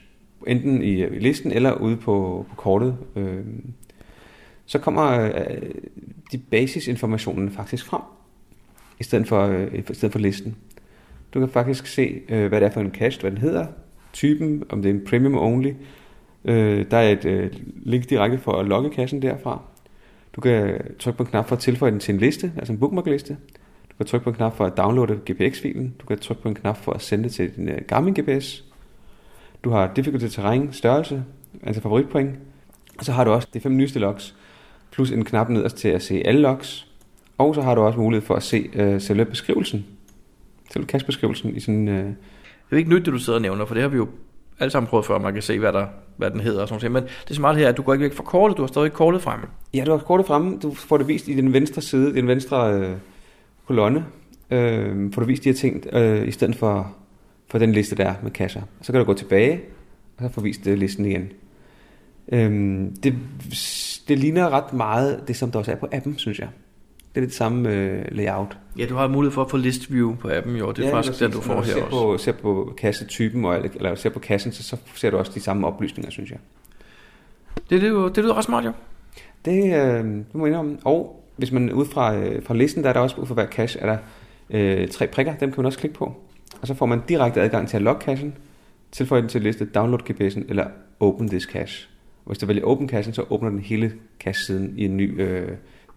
enten i, i listen eller ude på, på kortet, øh, så kommer øh, de basisinformationerne faktisk frem, i stedet for, øh, i stedet for listen. Du kan faktisk se, øh, hvad det er for en cache, hvad den hedder, typen, om det er en premium only, Øh, der er et øh, link direkte for at logge kassen derfra. Du kan trykke på en knap for at tilføje den til en liste, altså en bookmarkliste. Du kan trykke på en knap for at downloade GPX-filen. Du kan trykke på en knap for at sende det til din øh, Garmin GPS. Du har difficulty terræn, størrelse, altså favoritpoint. Og så har du også de fem nyeste logs, plus en knap nederst til at se alle logs. Og så har du også mulighed for at se øh, selve beskrivelsen, selve cache-beskrivelsen i sådan... Øh, Det er ikke nyt, det du sidder og nævner, for det har vi jo alle sammen prøvet før, man kan se, hvad, der, hvad den hedder og sådan noget. Men det er smart her, at du går ikke væk fra kortet, du har stadig kortet fremme. Ja, du har kortet fremme. Du får det vist i den venstre side, den venstre øh, kolonne. Øh, får du vist de her ting, øh, i stedet for, for den liste der med kasser. Så kan du gå tilbage, og så få vist øh, listen igen. Øh, det, det ligner ret meget det, som der også er på appen, synes jeg. Det er lidt samme øh, layout. Ja, du har mulighed for at få list view på appen, jo. Det er ja, faktisk den, du får her ser også. På, ser på kassetypen, og, eller ser på kassen, så, så ser du også de samme oplysninger, synes jeg. Det, det, det, det lyder ret smart, jo. Det, øh, det må jeg indrømme. Og hvis man ud fra, øh, fra listen, der er der også ud for hver cache, er der øh, tre prikker, dem kan man også klikke på. Og så får man direkte adgang til at logge cachen, tilføje den til liste, download GPS'en eller open this cache. Og hvis du vælger open cachen, så åbner den hele cache-siden i en ny, øh,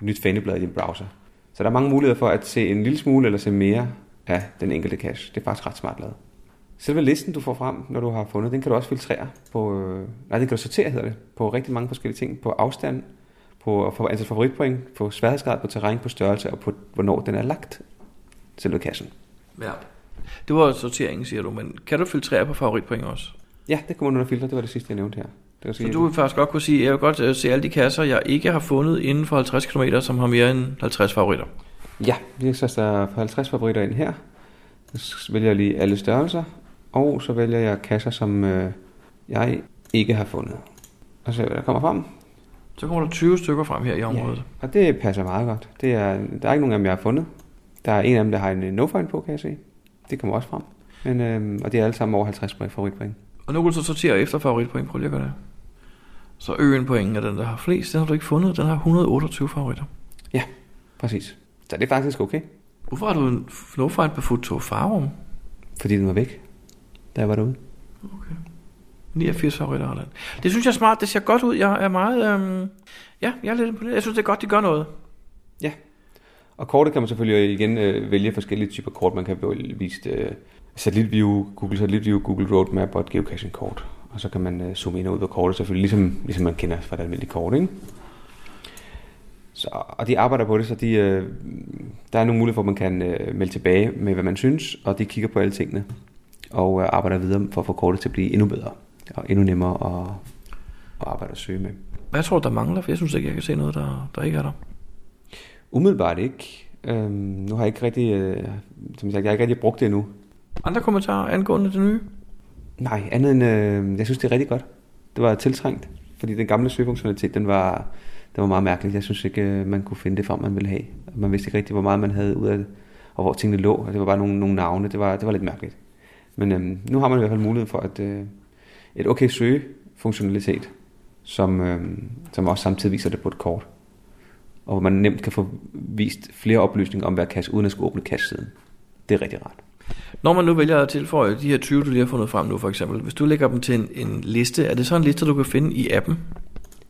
nyt faneblad i din browser. Så der er mange muligheder for at se en lille smule eller se mere af den enkelte cache. Det er faktisk ret smart lavet. Selve listen, du får frem, når du har fundet, den kan du også filtrere på, øh, nej, den kan du sortere, hedder det, på rigtig mange forskellige ting. På afstand, på, på antal favoritpoint, på sværhedsgrad, på terræn, på størrelse og på, hvornår den er lagt, selve kassen. Ja. Det var sorteringen, siger du, men kan du filtrere på favoritpoint også? Ja, det kommer under filter, det var det sidste, jeg nævnte her. Det Så du vil faktisk godt kunne sige, at jeg vil godt øh, se alle de kasser, jeg ikke har fundet inden for 50 km, som har mere end 50 favoritter. Ja, vi så der på 50 favoritter ind her. Så vælger jeg lige alle størrelser, og så vælger jeg kasser, som øh, jeg ikke har fundet. Og så hvad der kommer frem. Så kommer der 20 stykker frem her i området. Ja. Og det passer meget godt. Det er, der er ikke nogen af dem, jeg har fundet. Der er en af dem, der har en no-find på, kan jeg se. Det kommer også frem. Men, øh, og det er alle sammen over 50 point favoritpoint. Og nu kan du så sortere efter favoritpoint. Prøv lige at gøre det. Så øen pointen er den, der har flest. Den har du ikke fundet. Den har 128 favoritter. Ja, præcis. Så det er faktisk okay. Hvorfor har du en no-find på Futo Farum? Fordi den var væk, da jeg var derude. 89 favoritter har den. Det synes jeg er smart. Det ser godt ud. Jeg er meget... Øhm... Ja, jeg er lidt imponeret. Jeg synes, det er godt, de gør noget. Ja. Og kortet kan man selvfølgelig igen øh, vælge forskellige typer kort. Man kan vælge vist øh, satellitview, Google Satellitview, Google Roadmap og et geocaching kort. Og så kan man øh, zoome ind og ud på kortet selvfølgelig, ligesom, ligesom man kender fra et almindeligt kort, ikke? Så, og de arbejder på det, så de, øh, der er nogle muligheder for, at man kan øh, melde tilbage med, hvad man synes, og de kigger på alle tingene og øh, arbejder videre for at få kortet til at blive endnu bedre og endnu nemmere at, at arbejde og søge med. Hvad tror du, der mangler? For jeg synes ikke, jeg kan se noget, der, der ikke er der. Umiddelbart ikke. Øhm, nu har jeg ikke rigtig, øh, som sagt, jeg har ikke rigtig brugt det endnu. Andre kommentarer angående det nye? Nej, andet end, øh, jeg synes, det er rigtig godt. Det var tiltrængt, fordi den gamle søgefunktionalitet, den var, den var meget mærkelig. Jeg synes ikke, øh, man kunne finde det frem, man ville have. Man vidste ikke rigtig, hvor meget man havde ud af det, og hvor tingene lå. Og det var bare nogle, nogle navne. Det var, det var lidt mærkeligt. Men øh, nu har man i hvert fald mulighed for at, øh, et okay søgefunktionalitet, som, øh, som også samtidig viser det på et kort. Og hvor man nemt kan få vist flere oplysninger om hver kasse, uden at skulle åbne kassesiden. Det er rigtig rart. Når man nu vælger at tilføje de her 20, du lige har fundet frem nu for eksempel, hvis du lægger dem til en, en liste, er det så en liste, du kan finde i appen?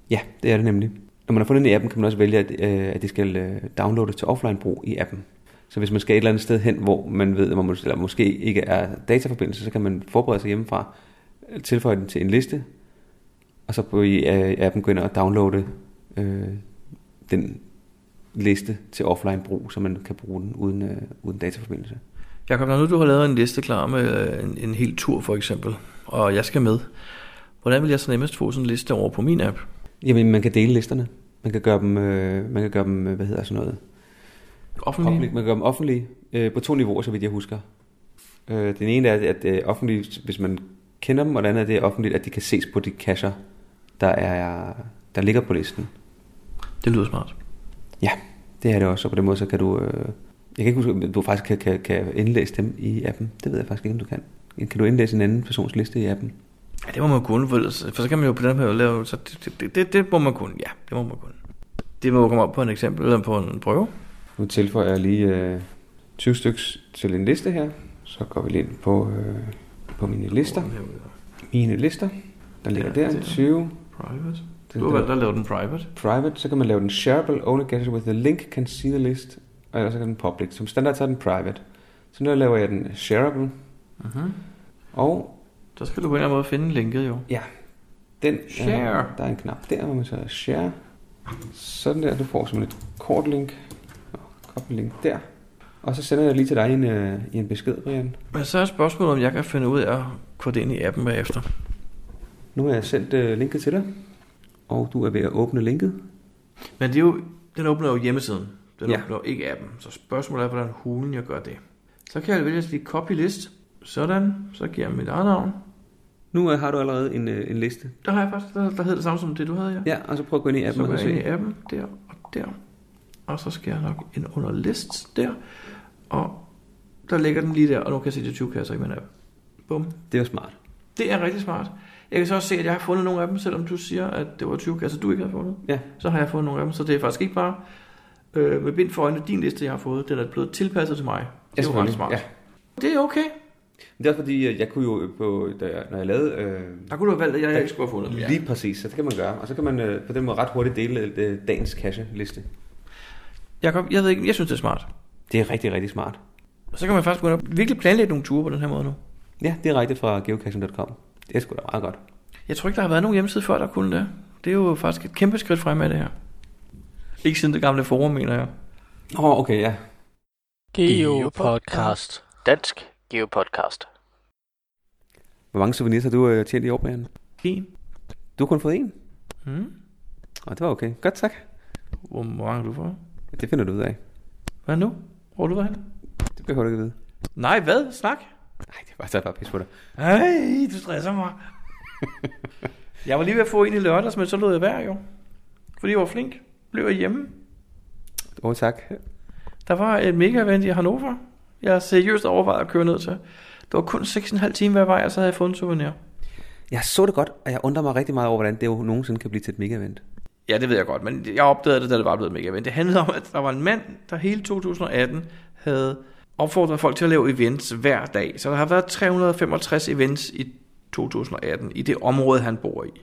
Ja, det er det nemlig. Når man har fundet den i appen, kan man også vælge, at, øh, at det skal øh, downloades til offline-brug i appen. Så hvis man skal et eller andet sted hen, hvor man ved, at man, eller måske ikke er dataforbindelse, så kan man forberede sig hjemmefra, øh, tilføje den til en liste, og så på i øh, appen gå ind og downloade øh, den liste til offline brug, så man kan bruge den uden, øh, uden dataforbindelse. Jakob, når nu du har lavet en liste klar med øh, en, en hel tur for eksempel, og jeg skal med, hvordan vil jeg så nemmest få sådan en liste over på min app? Jamen, man kan dele listerne. Man kan gøre dem, øh, man kan gøre dem øh, hvad hedder sådan noget? Offentlig? Offentlig. Man kan gøre dem offentlige øh, på to niveauer, så vidt jeg husker. Øh, den ene er, at øh, offentlige, hvis man kender dem, og den anden er, det er offentligt, at de kan ses på de kasser, der, er, der ligger på listen. Det lyder smart. Ja, det er det også, og på den måde så kan du... Øh, jeg kan ikke huske, om du faktisk kan, kan, kan indlæse dem i appen. Det ved jeg faktisk ikke, om du kan. Kan du indlæse en anden persons liste i appen? Ja, det må man kunne, for, for så kan man jo på den måde lave... Så det, det, det, det må man kunne, ja, det må man kunne. Det må komme op på en eksempel, eller på en prøve. Nu tilføjer jeg lige øh, 20 stykker til en liste her. Så går vi lige ind på, øh, på mine lister. Mine lister. Der ligger Ja, der, det er- 20. Private. Det- Du har valgt at lave den private. Private, så kan man lave den shareable, only guesses with the link can see the list, og ellers kan den public. Som standard så er den private. Så nu laver jeg den shareable, Uh-huh. og Så skal du på en eller anden måde finde linket jo. den, Share. Øh, der er en knap der, hvor man så share, Sådan der, du får som et kortlink. Koblink der. Og så sender jeg lige til dig en, øh, i en besked, Brian. Men så er spørgsmålet, om jeg kan finde ud af at det ind i appen bagefter. Nu har jeg sendt øh, linket til dig. Og du er ved at åbne linket. Men det er jo, den åbner jo hjemmesiden. Den Ja. åbner ikke appen. Så spørgsmålet er, hvordan hulen jeg gør det. Så kan jeg vælge at sige copy list. Sådan. Så giver jeg mit eget navn. Nu øh, har du allerede en, øh, en liste. Der har jeg faktisk, der, der hedder det samme som det, du havde, ja. Ja, og så prøv at gå ind i Så appen går og jeg ind i se. appen, der og der. Og så skal jeg nok ind under list der. Og der ligger den lige der, og nu kan jeg se de 20 kasser i min app. Bum. Det er jo smart. Det er rigtig smart. Jeg kan så også se, at jeg har fundet nogle af dem, selvom du siger, at det var 20 kasser, du ikke har fundet. Ja. Så har jeg fundet nogle af dem, så det er faktisk ikke bare øh, med bind for øjnene din liste, jeg har fået. Den er blevet tilpasset til mig. Det er jo ret smart. Ja. Det er okay. Det er også fordi, jeg kunne jo, på, da jeg, når jeg lavede... Øh, Der kunne du have valgt, at jeg ikke skulle have fundet. Ja. Lige præcis, så det kan man gøre. Og så kan man øh, på den måde ret hurtigt dele øh, dagens cache-liste. Jakob, jeg ved ikke, jeg synes, det er smart. Det er rigtig, rigtig smart. Og så kan man faktisk begynde at virkelig planlægge nogle ture på den her måde nu. Ja, direkte fra geocaching.com. Det er sgu da meget godt. Jeg tror ikke, der har været nogen hjemmeside før, der kunne det. Det er jo faktisk et kæmpe skridt fremad, det her. Ikke siden det gamle forum, mener jeg. Åh, oh, okay, ja. Geopodcast. Dansk Geopodcast. Hvor mange souvenirs har du øh, tjent i år, Brian? En. Du har kun fået en. Hmm. Og det var okay. Godt, tak. Hvor, mange har du fået? Det finder du ud af. Hvad nu? Hvor du været henne? Det behøver du ikke at vide. Nej, hvad? Snak. Nej, det var så bare pis på dig. Ej, du stresser mig. (laughs) jeg var lige ved at få en i lørdags, men så lod jeg være jo. Fordi jeg var flink. Blev jeg hjemme. Åh, oh, tak. Der var et mega event i Hannover. Jeg har seriøst overvejet at køre ned til. Det var kun 6,5 timer hver vej, og så havde jeg fået en souvenir. Jeg så det godt, og jeg undrer mig rigtig meget over, hvordan det jo nogensinde kan blive til et mega-event. Ja, det ved jeg godt, men jeg opdagede det, da det var blevet et mega event. Det handlede om, at der var en mand, der hele 2018 havde opfordret folk til at lave events hver dag. Så der har været 365 events i 2018 i det område, han bor i.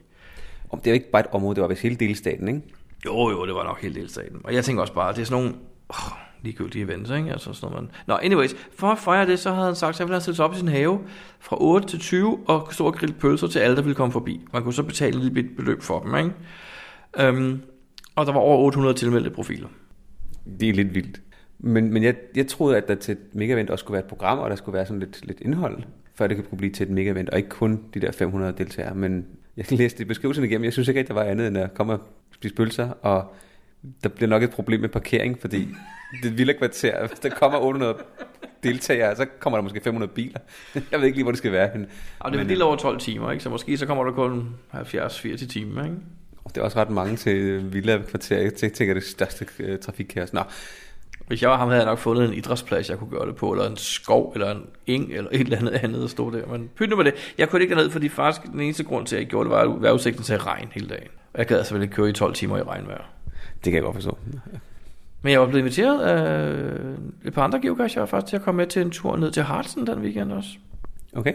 Om det er jo ikke bare et område, det var vist hele delstaten, ikke? Jo, jo, det var nok helt delstaten. Og jeg tænker også bare, at det er sådan nogle oh, ligegyldige events, ikke? Altså sådan noget, man... Nå, anyways, for at fejre det, så havde han sagt, at han ville have sig op i sin have fra 8 til 20 og stå og grille pølser til alle, der ville komme forbi. Man kunne så betale et lille beløb for dem, ikke? Um, og der var over 800 tilmeldte profiler. Det er lidt vildt. Men, men jeg, jeg troede, at der til et mega-event også skulle være et program, og der skulle være sådan lidt, lidt indhold, før det kunne blive til et mega-event, og ikke kun de der 500 deltagere. Men jeg læste beskrivelsen igennem, jeg synes ikke, at der var andet end at komme og spise pølser, og der bliver nok et problem med parkering, fordi (laughs) det et vildt kvarter. Hvis der kommer 800 deltagere, så kommer der måske 500 biler. (laughs) Jeg ved ikke lige, hvor det skal være. Men, Og det er lidt over 12 timer, ikke? Så måske så kommer der kun 70-80 timer, ikke? øh, det er også ret mange til villa kvarter. Jeg tænker, det største øh, trafikkaos. Nå, Hvis jeg var ham, havde jeg nok fundet en idrætsplads, jeg kunne gøre det på, eller en skov, eller en eng, eller et eller andet andet at stå der. Men pyt nu med det. Jeg kunne ikke derned, fordi faktisk den eneste grund til, at jeg gjorde det, var at vejrudsigten til regn hele dagen. Jeg gad vel ikke køre i 12 timer i regnvejr. det kan jeg godt forstå. Men jeg var blevet inviteret af et par andre geocacher faktisk til at komme med til en tur ned til Hartsen den weekend også. Okay.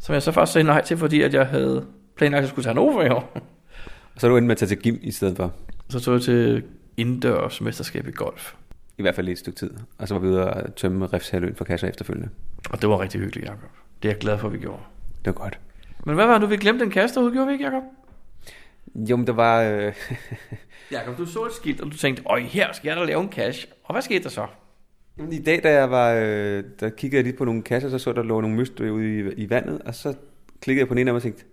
Som jeg så faktisk sagde nej til, fordi at jeg havde planlagt, at jeg skulle til Hannover i år. Og så er du endt med at tage til gym i stedet for. Så tog jeg til indendørs mesterskab i golf. I hvert fald i et stykke tid. Og så var vi ude og tømme Refshaløen for kasser efterfølgende. Og det var rigtig hyggeligt, Jacob. Det er jeg glad for, at vi gjorde. Det var godt. Men hvad var det, nu vi glemte den kasse derude, gjorde vi ikke, Jacob? Jo, men der var... Øh, (laughs) Jakob, du så et skilt, og du tænkte, øj, her skal jeg da lave en cash. Og hvad skete der så? I dag, da jeg var, øh, der kiggede jeg lige på nogle kasser, så så der lå nogle møster ude i, i vandet, og så klikkede jeg på den ene af dem og tænkte,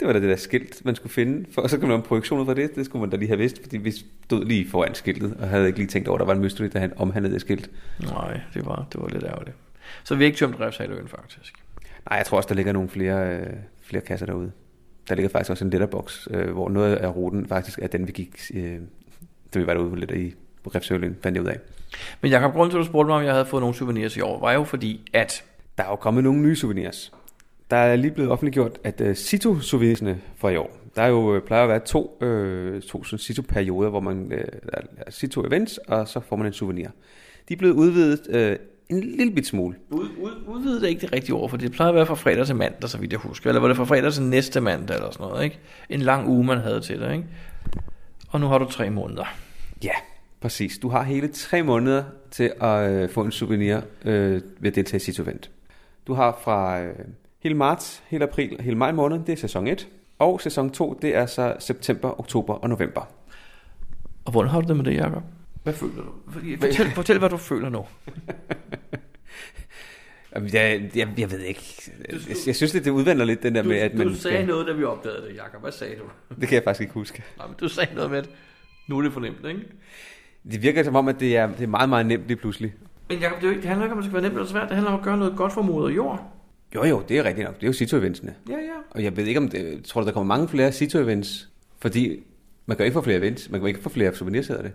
det var da det der skilt, man skulle finde, for, og så kom der en projektion ud fra det, det skulle man da lige have vidst, fordi vi stod lige foran skiltet, og havde ikke lige tænkt over, at der var en mystery, der omhandlede det skilt. Nej, det var, det var lidt ærgerligt. Så vi har ikke tømt Refshaløen, faktisk. Nej, jeg tror også, der ligger nogle flere, øh, flere kasser derude. Der ligger faktisk også en letterbox, øh, hvor noget af ruten faktisk er den, vi gik, øh, da vi var derude lidt i på Refsølen, fandt jeg ud af. Men Jakob, grunden til, at du spurgte mig, om jeg havde fået nogle souvenirs i år, var jo fordi, at... Der er jo kommet nogle nye souvenirs. Der er lige blevet offentliggjort, at uh, Cito-souvenirsene for i år, der er jo, øh, plejer at være to, øh, to sådan Cito-perioder, hvor man øh, der er Cito-events, og så får man en souvenir. De er blevet udvidet øh, en lille bit smule. Ud, ud, udvidet er ikke det rigtige ord, for det plejede at være fra fredag til mandag, så vidt jeg husker. Eller var det fra fredag til næste mandag, eller sådan noget, ikke? En lang uge, man havde til det, ikke? Og nu har du tre måneder. Ja, præcis. Du har hele tre måneder til at øh, få en souvenir øh, ved at deltage i Cito-event. Du har fra øh, hele marts, hele april og hele maj måned, det er sæson 1. Og sæson 2, det er så september, oktober og november. Og hvordan har du det med det, Jacob? Hvad føler du? Fortæl, fortæl hvad du føler nu. (laughs) Jeg, jeg, jeg ved ikke. Jeg, jeg synes, det, det udvander lidt den der Du, med, at man du sagde skal... noget, da vi opdagede det, Jacob. Hvad sagde du? Det kan jeg faktisk ikke huske. Nej, men du sagde noget med, at nu er det for nemt, ikke? Det virker som om, at det er, det er meget, meget nemt lige pludselig. Men Jacob, det, er jo ikke, det handler ikke om, at det skal være nemt eller svært. Det handler om at gøre noget godt for moder jord. Jo, jo, det er rigtigt nok. Det er jo Cito-eventsene. Ja, ja. Og jeg ved ikke, om det... Tror, der kommer mange flere Cito-events, fordi man kan ikke få flere events. Man kan ikke få flere souvenirs, det.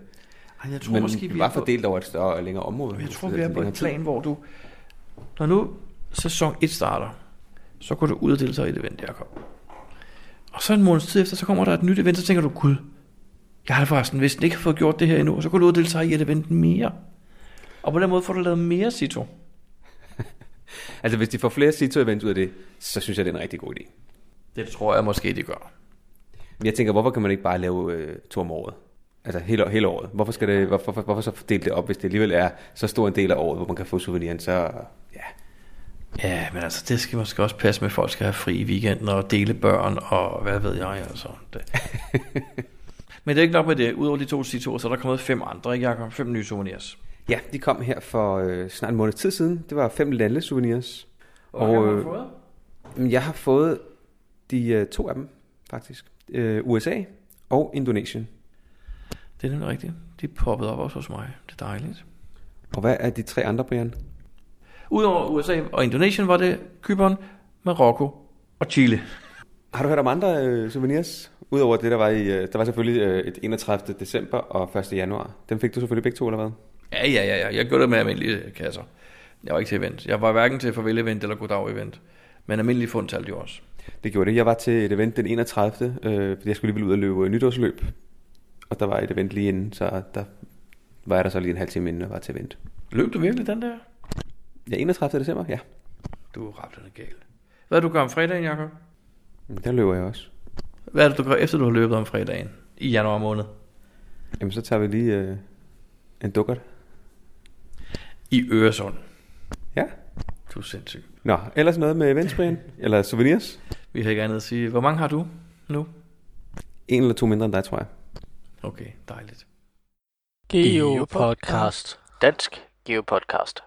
Ej, jeg tror Men måske, vi på, fordelt over et større og længere område. jeg tror, vi er på en plan, hvor du... Når nu sæson 1 starter, så går du ud og deltager i et event, Jacob. Og så en måneds tid efter, så kommer der et nyt event, så tænker du, gud, jeg har forresten vist ikke fået gjort det her endnu, og så går du ud og deltager i et event mere. Og på den måde får du lavet mere Cito. (laughs) Altså, hvis de får flere Cito-events ud af det, så synes jeg, det er en rigtig god idé. Det tror jeg måske, de gør. Men jeg tænker, hvorfor kan man ikke bare lave øh, to om året? Altså hele, hele året. Hvorfor, skal det, hvorfor, hvorfor, hvorfor så fordele det op, hvis det alligevel er så stor en del af året, hvor man kan få souveniren, så ja. Ja, men altså, det skal måske også passe med, at folk skal have fri i weekenden og dele børn og hvad ved jeg, altså. Det. (laughs) men det er ikke nok med det. Udover de to Cito'er, så er der kommet fem andre, ikke Jacob? Fem nye souvenirs. Ja, de kom her for øh, snart en måned tid siden. Det var fem lande souvenirs. Og, og øh, øh, fået? Jeg har fået de øh, to af dem, faktisk. Øh, USA og Indonesien. Det er nemlig rigtigt. De poppede op også hos mig. Det er dejligt. Og hvad er de tre andre, Brian? Udover USA og Indonesien var det Kypern, Marokko og Chile. Har du hørt om andre øh, souvenirs? Udover det, der var i... Øh, der var selvfølgelig øh, et 31. december og 1. januar. Dem fik du selvfølgelig begge to, eller hvad? Ja, ja, ja, ja. Jeg gjorde det med almindelige kasser. Jeg var ikke til event. Jeg var hverken til farvel-event eller goddag-event. Men almindelige fund talte jo også. Det gjorde det. Jeg var til et event den 31. Øh, fordi jeg skulle lige ud og løbe øh, nytårsløb. Og der var et event lige inden, så der var jeg der så lige en halv time inden og var til event. Løb du virkelig den der? Ja, 31. december, ja. Du er ret galt. Hvad er du gør om fredagen, Jacob? Der løber jeg også. Hvad er det, du gør efter du har løbet om fredagen? I januar måned? Jamen, så tager vi lige øh, en dukkert. I Øresund. Ja. Du er sindssyg. Nå, ellers noget med events? (laughs) Eller souvenirs? Vi har ikke andet at sige. Hvor mange har du nu? En eller to mindre end dig, tror jeg. Okay, dejligt. Geopodcast. Dansk Geopodcast.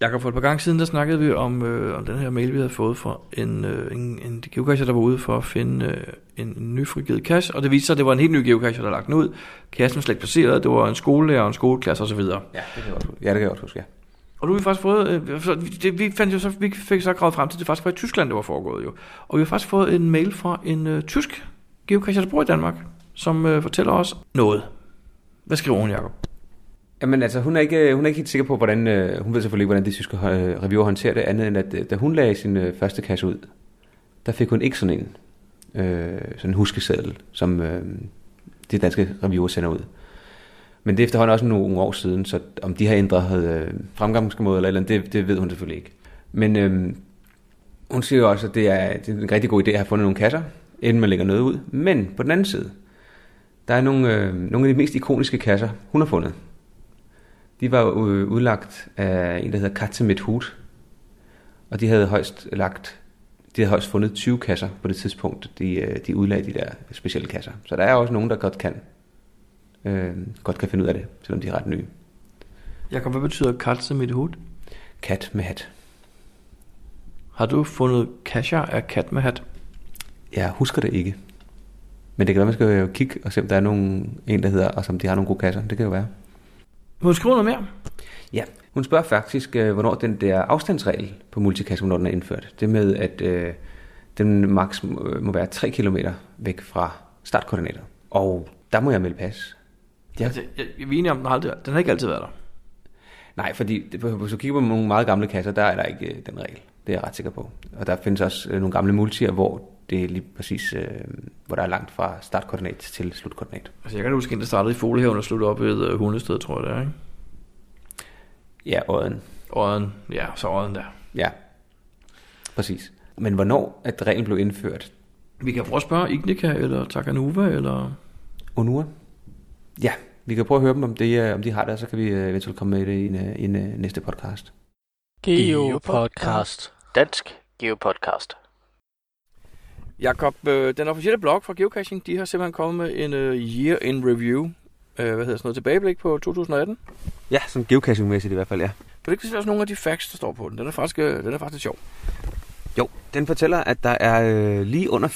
Jakob, for et par gange siden, der snakkede vi om, øh, om den her mail, vi havde fået fra en, øh, en, en geocacher, der var ude for at finde øh, en, en nyfrigivet cache, og det viste sig, at det var en helt ny geocacher, der lagt den ud. Cachen var slet ikke placeret, det var en skolelærer og en skoleklasse osv. Ja, det kan jeg godt huske. Ja, det kan jeg godt huske, ja. Og nu har vi faktisk fået, øh, så det, vi, fandt jo så, vi fik så gravet frem til, at det faktisk var i Tyskland, det var foregået jo. Og vi har faktisk fået en mail fra en øh, tysk geocacher, der bor i Danmark, som øh, fortæller os noget. Hvad skriver hun, Jacob? Jamen altså, hun er ikke, øh, hun er ikke helt sikker på, hvordan, øh, hun ved selvfølgelig ikke, hvordan de tyske øh, reviewer håndterer det, andet end at øh, da hun lagde sin øh, første kasse ud, der fik hun ikke sådan en, øh, sådan en huskeseddel, som øh, de danske reviewer sender ud. Men det er efterhånden også nogle år siden, så om de har ændret øh, fremgangsmåde eller eller andet, det, det ved hun selvfølgelig ikke. Men øh, hun siger jo også, at det er, det er en rigtig god idé at have fundet nogle kasser, inden man lægger noget ud. Men på den anden side, der er nogle, øh, nogle af de mest ikoniske kasser, hun har fundet. De var øh, udlagt af en, der hedder Katze mit Hut. Og de havde højst lagt, de havde højst fundet 20 kasser på det tidspunkt, de, øh, de udlagde de der specielle kasser. Så der er også nogen, der godt kan, øh, godt kan finde ud af det, selvom de er ret nye. Jakob, hvad betyder katze mit hud? Kat med hat. Har du fundet cacher af kat med hat? Jeg husker det ikke. Men det kan være, man skal jo kigge og se, om der er nogen, en, der hedder, og som de har nogle gode kasser. Det kan jo være. Må du skrive noget mere? Ja, hun spørger faktisk, øh, hvornår den der afstandsregel på multicache, hvornår den er indført. Det med, at øh, den maks må må være 3 km væk fra startkoordinater. Og der må jeg melde pas. Ja. Altså, jeg, jeg, vi er enige om, den har, aldrig, den har ikke altid været der. Nej, fordi hvis du kigger på nogle meget gamle kasser, der er der ikke øh, den regel. Det er jeg ret sikker på. Og der findes også øh, nogle gamle multier, hvor det er lige præcis, øh, hvor der er langt fra startkoordinat til slutkoordinat. Altså, jeg kan huske en, der startede i Foliehaven og sluttede op ved uh, Hundested, tror jeg det er, ikke? Ja, åden. Odden, ja, så Odden der. Ja, præcis. Men hvornår at reglen blev indført? Vi kan prøve at spørge Ignika eller Takanuva, eller... Onur? Ja, vi kan prøve at høre dem, om, det, øh, om de har det, og så kan vi øh, eventuelt komme med det i en, øh, i en øh, næste podcast. Geopodcast. Dansk Geopodcast. Jakob, øh, den officielle blog fra Geocaching, de har simpelthen kommet med en øh, year in review. Øh, hvad hedder sådan noget? Tilbageblik på 2018. Ja, sådan geocaching-mæssigt i hvert fald, ja. Kan du ikke fortælle os nogle af de facts, der står på den? Den er faktisk, øh, den er faktisk sjov. Jo, den fortæller, at der er øh, lige under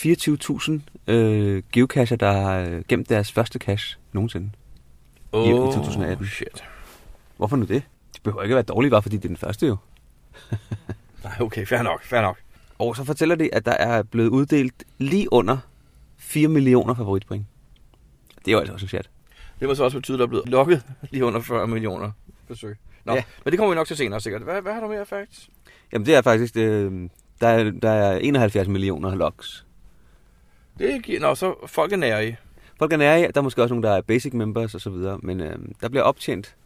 24.000 øh, geocacher, der har øh, gemt deres første cache nogensinde. I- i 2018. shit. Hvorfor nu det? De behøver ikke at være dårlige, bare fordi det er den første jo. (laughs) Nej, okay, fair nok, fair nok. Og så fortæller de, at der er blevet uddelt lige under 4 millioner favoritpoint. Det er jo altså også en chat. Det må så også betyde, at der er blevet lukket lige under 40 millioner forsøg. Nå, ja. Men det kommer vi nok til senere sikkert. Hvad, hvad har du mere facts? Jamen det er faktisk, øh, der, er, der er 71 millioner logs. Det giver, nå, så folk er nære i. Folk er nære i, der er måske også nogle, der er basic members og så videre, men øh, der bliver optjent.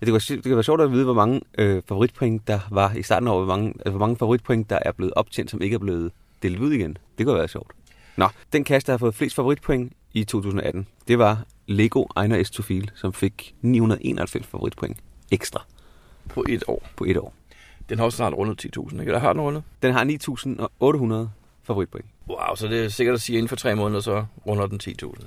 Ja, det, kan være, det kan være sjovt at vide, hvor mange øh, favoritpoint der var i starten af året, hvor mange, altså, hvor mange favoritpoint der er blevet optjent, som ikke er blevet delt ud igen. Det kunne være sjovt. Nå, den kasse, der har fået flest favoritpoint i 2018, det var Lego Ejner S. Tofil, som fik 991 favoritpoint ekstra På et år. på et år. Den har også snart rundet 10.000, ikke? Eller har den rundet? Den har 9.800 favoritpoint. Wow, så det er sikkert at sige, at inden for tre måneder, så runder den 10.000.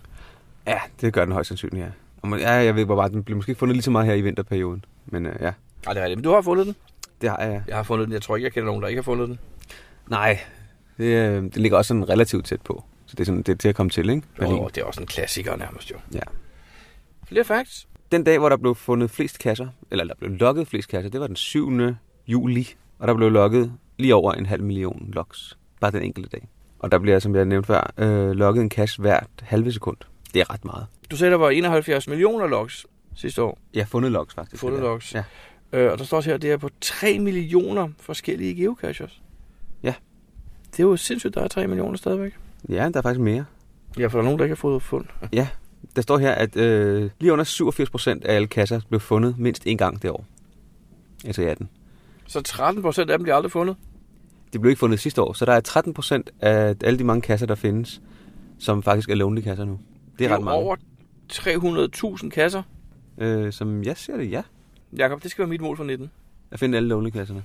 Ja, det gør den højst sandsynligt, ja. Og ja, jeg ved bare, den bliver måske ikke fundet lige så meget her i vinterperioden. Men øh, ja, Nej, det er rigtigt. Men du har fundet den. det har jeg. Jeg har fundet den. Jeg tror ikke, jeg kender nogen, der ikke har fundet den. Nej, det, øh, det ligger også sådan relativt tæt på. Så det er, sådan, det er til at komme til, ikke? Berlin. Jo, det er også en klassiker nærmest jo. Ja. Flere facts. Den dag, hvor der blev fundet flest kasser, eller der blev lukket flest kasser, det var den 7. juli. Og der blev lukket lige over en halv million logs. Bare den enkelte dag. Og der bliver, som jeg nævnte før, øh, lukket en cache hvert halve sekund. Det er ret meget. Du sagde, der var 71 millioner logs sidste år. Ja, fundet logs faktisk. Fundet logs. Ja. Øh, og der står også her, at det er på 3 millioner forskellige geocaches. Ja. Det er jo sindssygt, der er 3 millioner stadigvæk. ja, der er faktisk mere. Ja, for der er nogen, der ikke har fået fund. (laughs) Ja, der står her, at øh, lige under 87 procent af alle kasser blev fundet mindst en gang det år. Altså i 18. Så 13 procent af dem bliver aldrig fundet. De blev ikke fundet sidste år, så der er 13 procent af alle de mange kasser, der findes, som faktisk er lonely kasser nu. Det er jo ret mange. over 300.000 kasser. Øh, som jeg ser det, ja. Jakob, det skal være mit mål for 19. At finde alle lonely kasserne.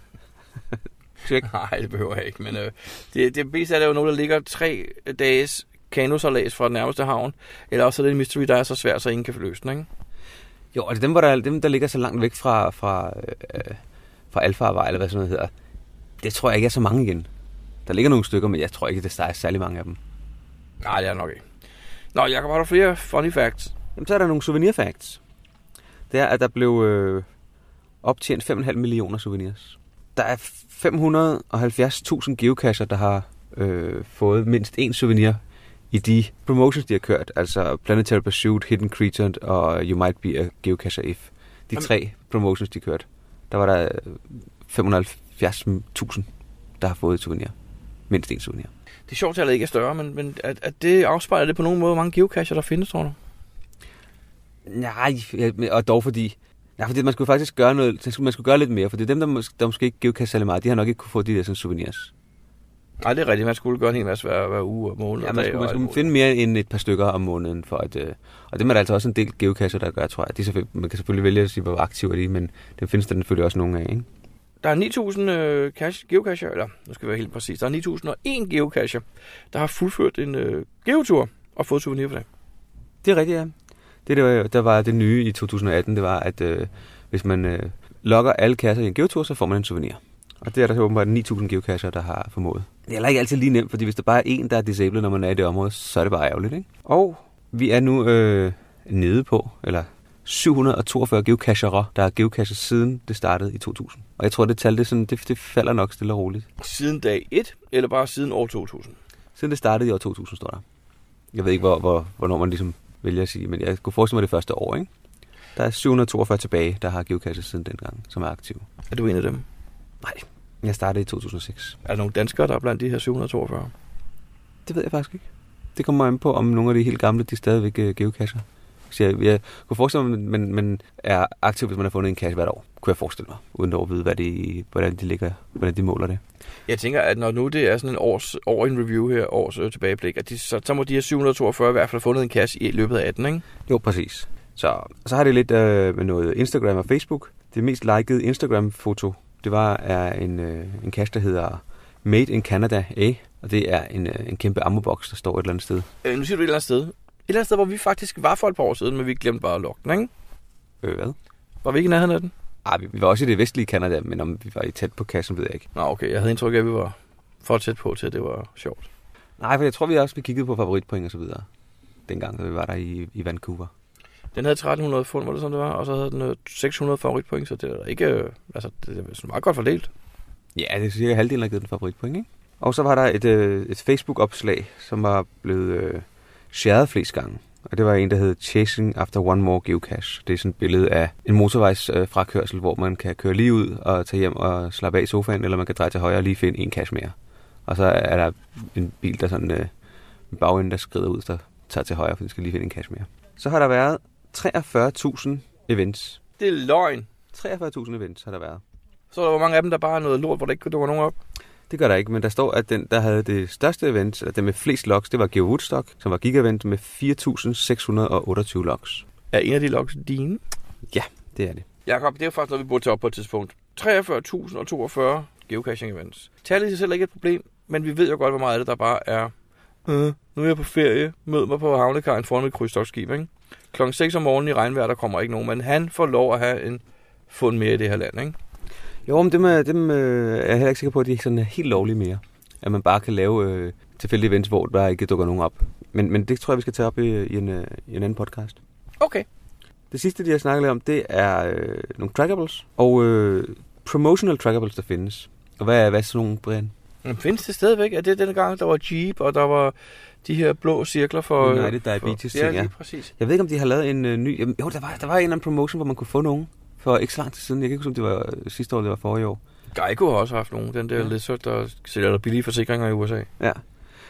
(laughs) Check. Nej, det behøver jeg ikke, men øh, det, det meste er der jo noget, der ligger tre dages kanosalas fra den nærmeste havn, eller også er det en mystery, der er så svært, så ingen kan få løst den, ikke? Jo, og det er dem, hvor der, dem, der ligger så langt væk fra, fra, øh, fra Alfa eller hvad sådan noget hedder. Det tror jeg ikke er så mange igen. Der ligger nogle stykker, men jeg tror ikke, der er særlig mange af dem. Nej, det er nok ikke. Nå, Jacob, har du flere funny facts? Jamen, så er der nogle souvenir facts. Det er, at der blev øh, optjent 5,5 millioner souvenirs. Der er 570.000 geocacher, der har øh, fået mindst én souvenir i de promotions, de har kørt. Altså Planetary Pursuit, Hidden Creature og You Might Be a Geocacher If. De Jamen- tre promotions, de kørte. Der var der øh, 570.000, der har fået et souvenir. Mindst én souvenir. Det er sjovt, at ikke er større, men, men at, at det afspejler det på nogen måde, hvor mange geocacher der findes, tror du? Nej, og dog fordi... Ja, fordi man skulle faktisk gøre noget, man skulle, gøre lidt mere, for det er dem, der, mås- der måske ikke geocache særlig meget, de har nok ikke kunne få de der sådan, souvenirs. Nej, det er rigtigt. Man skulle gøre en hel masse hver, hver uge og måned Ja, man skulle, man skulle finde mere end et par stykker om måneden for at... Øh, og det er der altså også en del geocacher, der gør, tror jeg. De man kan selvfølgelig vælge at sige, hvor aktive er de, men det findes der selvfølgelig også nogle af, ikke? Der er 9.000 øh, cache, geocacher, eller nu skal vi være helt præcis, der er 9.001 geocacher, der har fuldført en øh, geotur og fået souvenir for det. Det er rigtigt, ja. Det, der, var, der var det nye i 2018, det var, at øh, hvis man øh, logger alle kasser i en geotur, så får man en souvenir. Og det er der så åbenbart 9.000 geocacher, der har formået. Det er heller ikke altid lige nemt, fordi hvis der bare er en, der er disabled, når man er i det område, så er det bare ærgerligt, ikke? Og vi er nu øh, nede på, eller 742 geocachere, der er geocachet siden det startede i 2000. Og jeg tror, det tal, det, sådan, det, det falder nok stille og roligt. Siden dag 1, eller bare siden år 2000? Siden det startede i år 2000, står der. Jeg ved ikke, hvor, hvor, hvornår man ligesom vælger at sige, men jeg kunne forestille mig det første år, ikke? Der er 742 tilbage, der har geocachet siden dengang, som er aktive. Er du en af dem? Nej, jeg startede i 2006. Er der nogle danskere, der er blandt de her 742? Det ved jeg faktisk ikke. Det kommer an på, om nogle af de helt gamle, de stadigvæk uh, geocacher. Så jeg, jeg kunne forestille mig, at man, man er aktiv, hvis man har fundet en cache hvert år. Kunne jeg forestille mig, uden at vide, hvad de, hvordan de ligger, hvordan de måler det. Jeg tænker, at når nu det er sådan en års, år en review her, års øh, tilbageblik, at de, så, så må de her 742 i hvert fald have fundet en cache i løbet af 18, ikke? Jo, præcis. Så, så har det lidt øh, med noget Instagram og Facebook. Det mest likede Instagram-foto, det var er en, øh, en cache, der hedder Made in Canada A. Og det er en, øh, en kæmpe ammoboks, der står et eller andet sted. Øh, nu siger du et eller andet sted. Eller andet sted, hvor vi faktisk var for et par år siden, men vi glemte bare at lukke den, ikke? Øh, hvad? Var vi ikke i nærheden af den? Ah, vi, vi var også i det vestlige Canada, men om vi var i tæt på kassen, ved jeg ikke. Nå, okay. Jeg havde indtryk af, at vi var for tæt på til, at det var sjovt. Nej, for jeg tror, vi også vi kiggede på favoritpoint og så videre. Dengang, da vi var der i, i Vancouver. Den havde 1300 fund, var det sådan, det var? Og så havde den øh, 600 favoritpoint, så det er ikke... øh, Altså, det er sådan meget godt fordelt. Ja, det er cirka halvdelen, der har givet den favoritpoint, ikke? Og så var der et, øh, et Facebook-opslag, som var blevet øh, shared flest gange. Og det var en, der hed Chasing After One More Geocache. Det er sådan et billede af en motorvejs øh, hvor man kan køre lige ud og tage hjem og slappe af i sofaen, eller man kan dreje til højre og lige finde en cache mere. Og så er der en bil, der sådan øh, en bagende, der skrider ud, der tager til højre, for den skal lige finde en cache mere. Så har der været 43.000 events. Det er løgn. 43.000 events har der været. Så er der hvor mange af dem, der bare er noget lort, hvor der ikke dukker nogen op. Det gør der ikke, men der står, at den, der havde det største event, eller den med flest logs, det var Geo Woodstock, som var gigavent med 4.628 logs. Er en af de logs dine? Ja, det er det. Jakob, det er jo faktisk noget, vi burde tage op på et tidspunkt. 43.042 geocaching events. Tallet i sig selv er ikke et problem, men vi ved jo godt, hvor meget af det der bare er. Øh, nu er jeg på ferie, mød mig på havnekajen foran mit krydstogsskib, ikke? Klokken 6 om morgenen i regnvejr, der kommer ikke nogen, men han får lov at have en fund mere i det her land, ikke? Jo, men dem, er- dem øh, er jeg heller ikke sikker på, at de sådan er helt lovlige mere. At man bare kan lave øh, tilfældige events, hvor der ikke dukker nogen op. Men, men det tror jeg, vi skal tage op i, i, en, øh, i en anden podcast. Okay. Det sidste, de har snakket lidt om, det er øh, nogle trackables. Og øh, promotional trackables, der findes. Og hvad er, hvad er sådan nogle, Brian? Men findes det stadigvæk? Er det den gang, der var Jeep, og der var de her blå cirkler for... United Diabetes for, ting, ja. ja. præcis. Jeg ved ikke, om de har lavet en øh, ny... Jamen, jo, der var, der var en eller anden promotion, hvor man kunne få nogen for ikke så lang tid siden. Jeg kan ikke huske, om det var øh, sidste år, eller det forrige år. Geico har også haft nogen. Den der Ja. Lizard, der sælger der billige forsikringer i USA. Ja.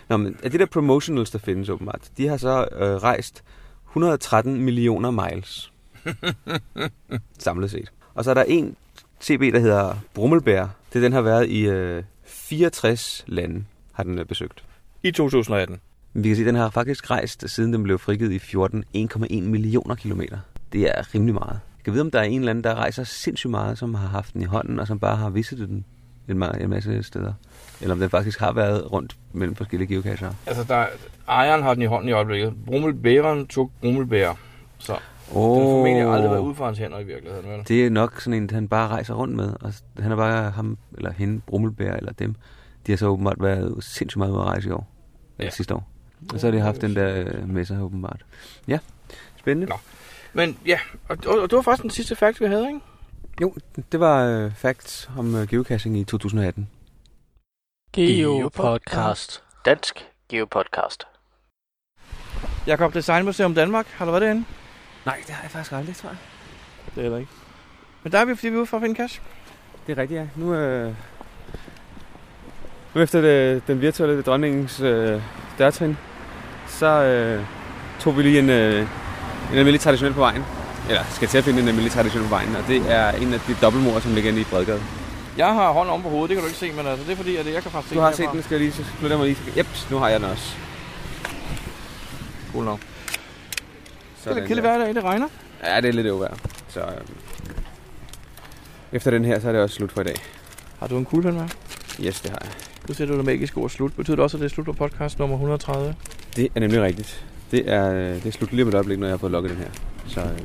Nå, men af de der promotionals, der findes åbenbart, de har så øh, rejst 113 millioner miles. (laughs) samlet set. Og så er der en CB, der hedder Brummelbær. Det den har været i øh, 64 lande, har den øh, besøgt. I 2018. Men vi kan se, at den har faktisk rejst, siden den blev frigivet i 14, 1,1 millioner kilometer. Det er rimelig meget. Jeg kan vide, om der er en eller anden, der rejser sindssygt meget, som har haft den i hånden, og som bare har visitet den en, en masse steder. Eller om den faktisk har været rundt mellem forskellige geocacher. Altså, der, ejeren har den i hånden i øjeblikket. Brummelbæreren tog Brummelbær. Så Oh, den formentlig aldrig været ude for hans hænder i virkeligheden. Vel? Det er nok sådan en, han bare rejser rundt med. Og han er bare ham, eller hende, Brummelbær, eller dem. De har så åbenbart været sindssygt meget ude at rejse i år. Ja. Sidste år. Og så har de haft den der øh, med sig åbenbart. Ja, spændende. Nå. Men ja, og, og, og det var faktisk den sidste fact, vi havde, ikke? Jo, det var øh, facts om øh, geocaching i 2018. Geopodcast. Dansk Geopodcast. Jakob, Designmuseum Danmark. Har du været derinde? Nej, det har jeg faktisk aldrig, tror jeg. Det er heller ikke. Men der er vi, fordi vi er ude for at finde cash. Det er rigtigt, ja. Nu, øh, nu efter det, den virtuelle dronningens øh, dørtrin, så øh, tog vi lige en, øh, en almindelig traditionel på vejen. Eller skal til at finde en almindelig traditionel på vejen, og det er en af de dobbeltmord, som ligger inde i Bredgade. Jeg har hånden om på hovedet, det kan du ikke se, men altså, det er fordi, at jeg kan faktisk Du har se set den, skal jeg lige så flytter jeg mig lige. Jeps, nu har jeg den også. Cool nok. Det er lidt i dag, det regner. Ja, det er lidt over. Så øh, efter den her, så er det også slut for i dag. Har du en kuglepen med? Yes, det har jeg. Nu ser du det magiske ord slut. Betyder det også, at det er slut på podcast nummer 130? Det er nemlig rigtigt. Det er, øh, det er slut lige om et øjeblik, når jeg har fået lukket den her. Så øh,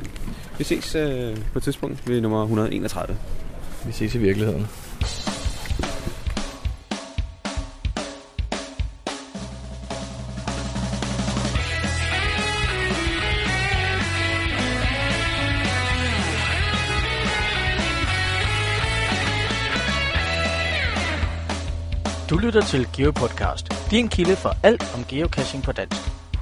vi ses øh, på et tidspunkt ved nummer 131. Vi ses i virkeligheden. Du lytter til GeoPodcast, din kilde for alt om geocaching på dansk.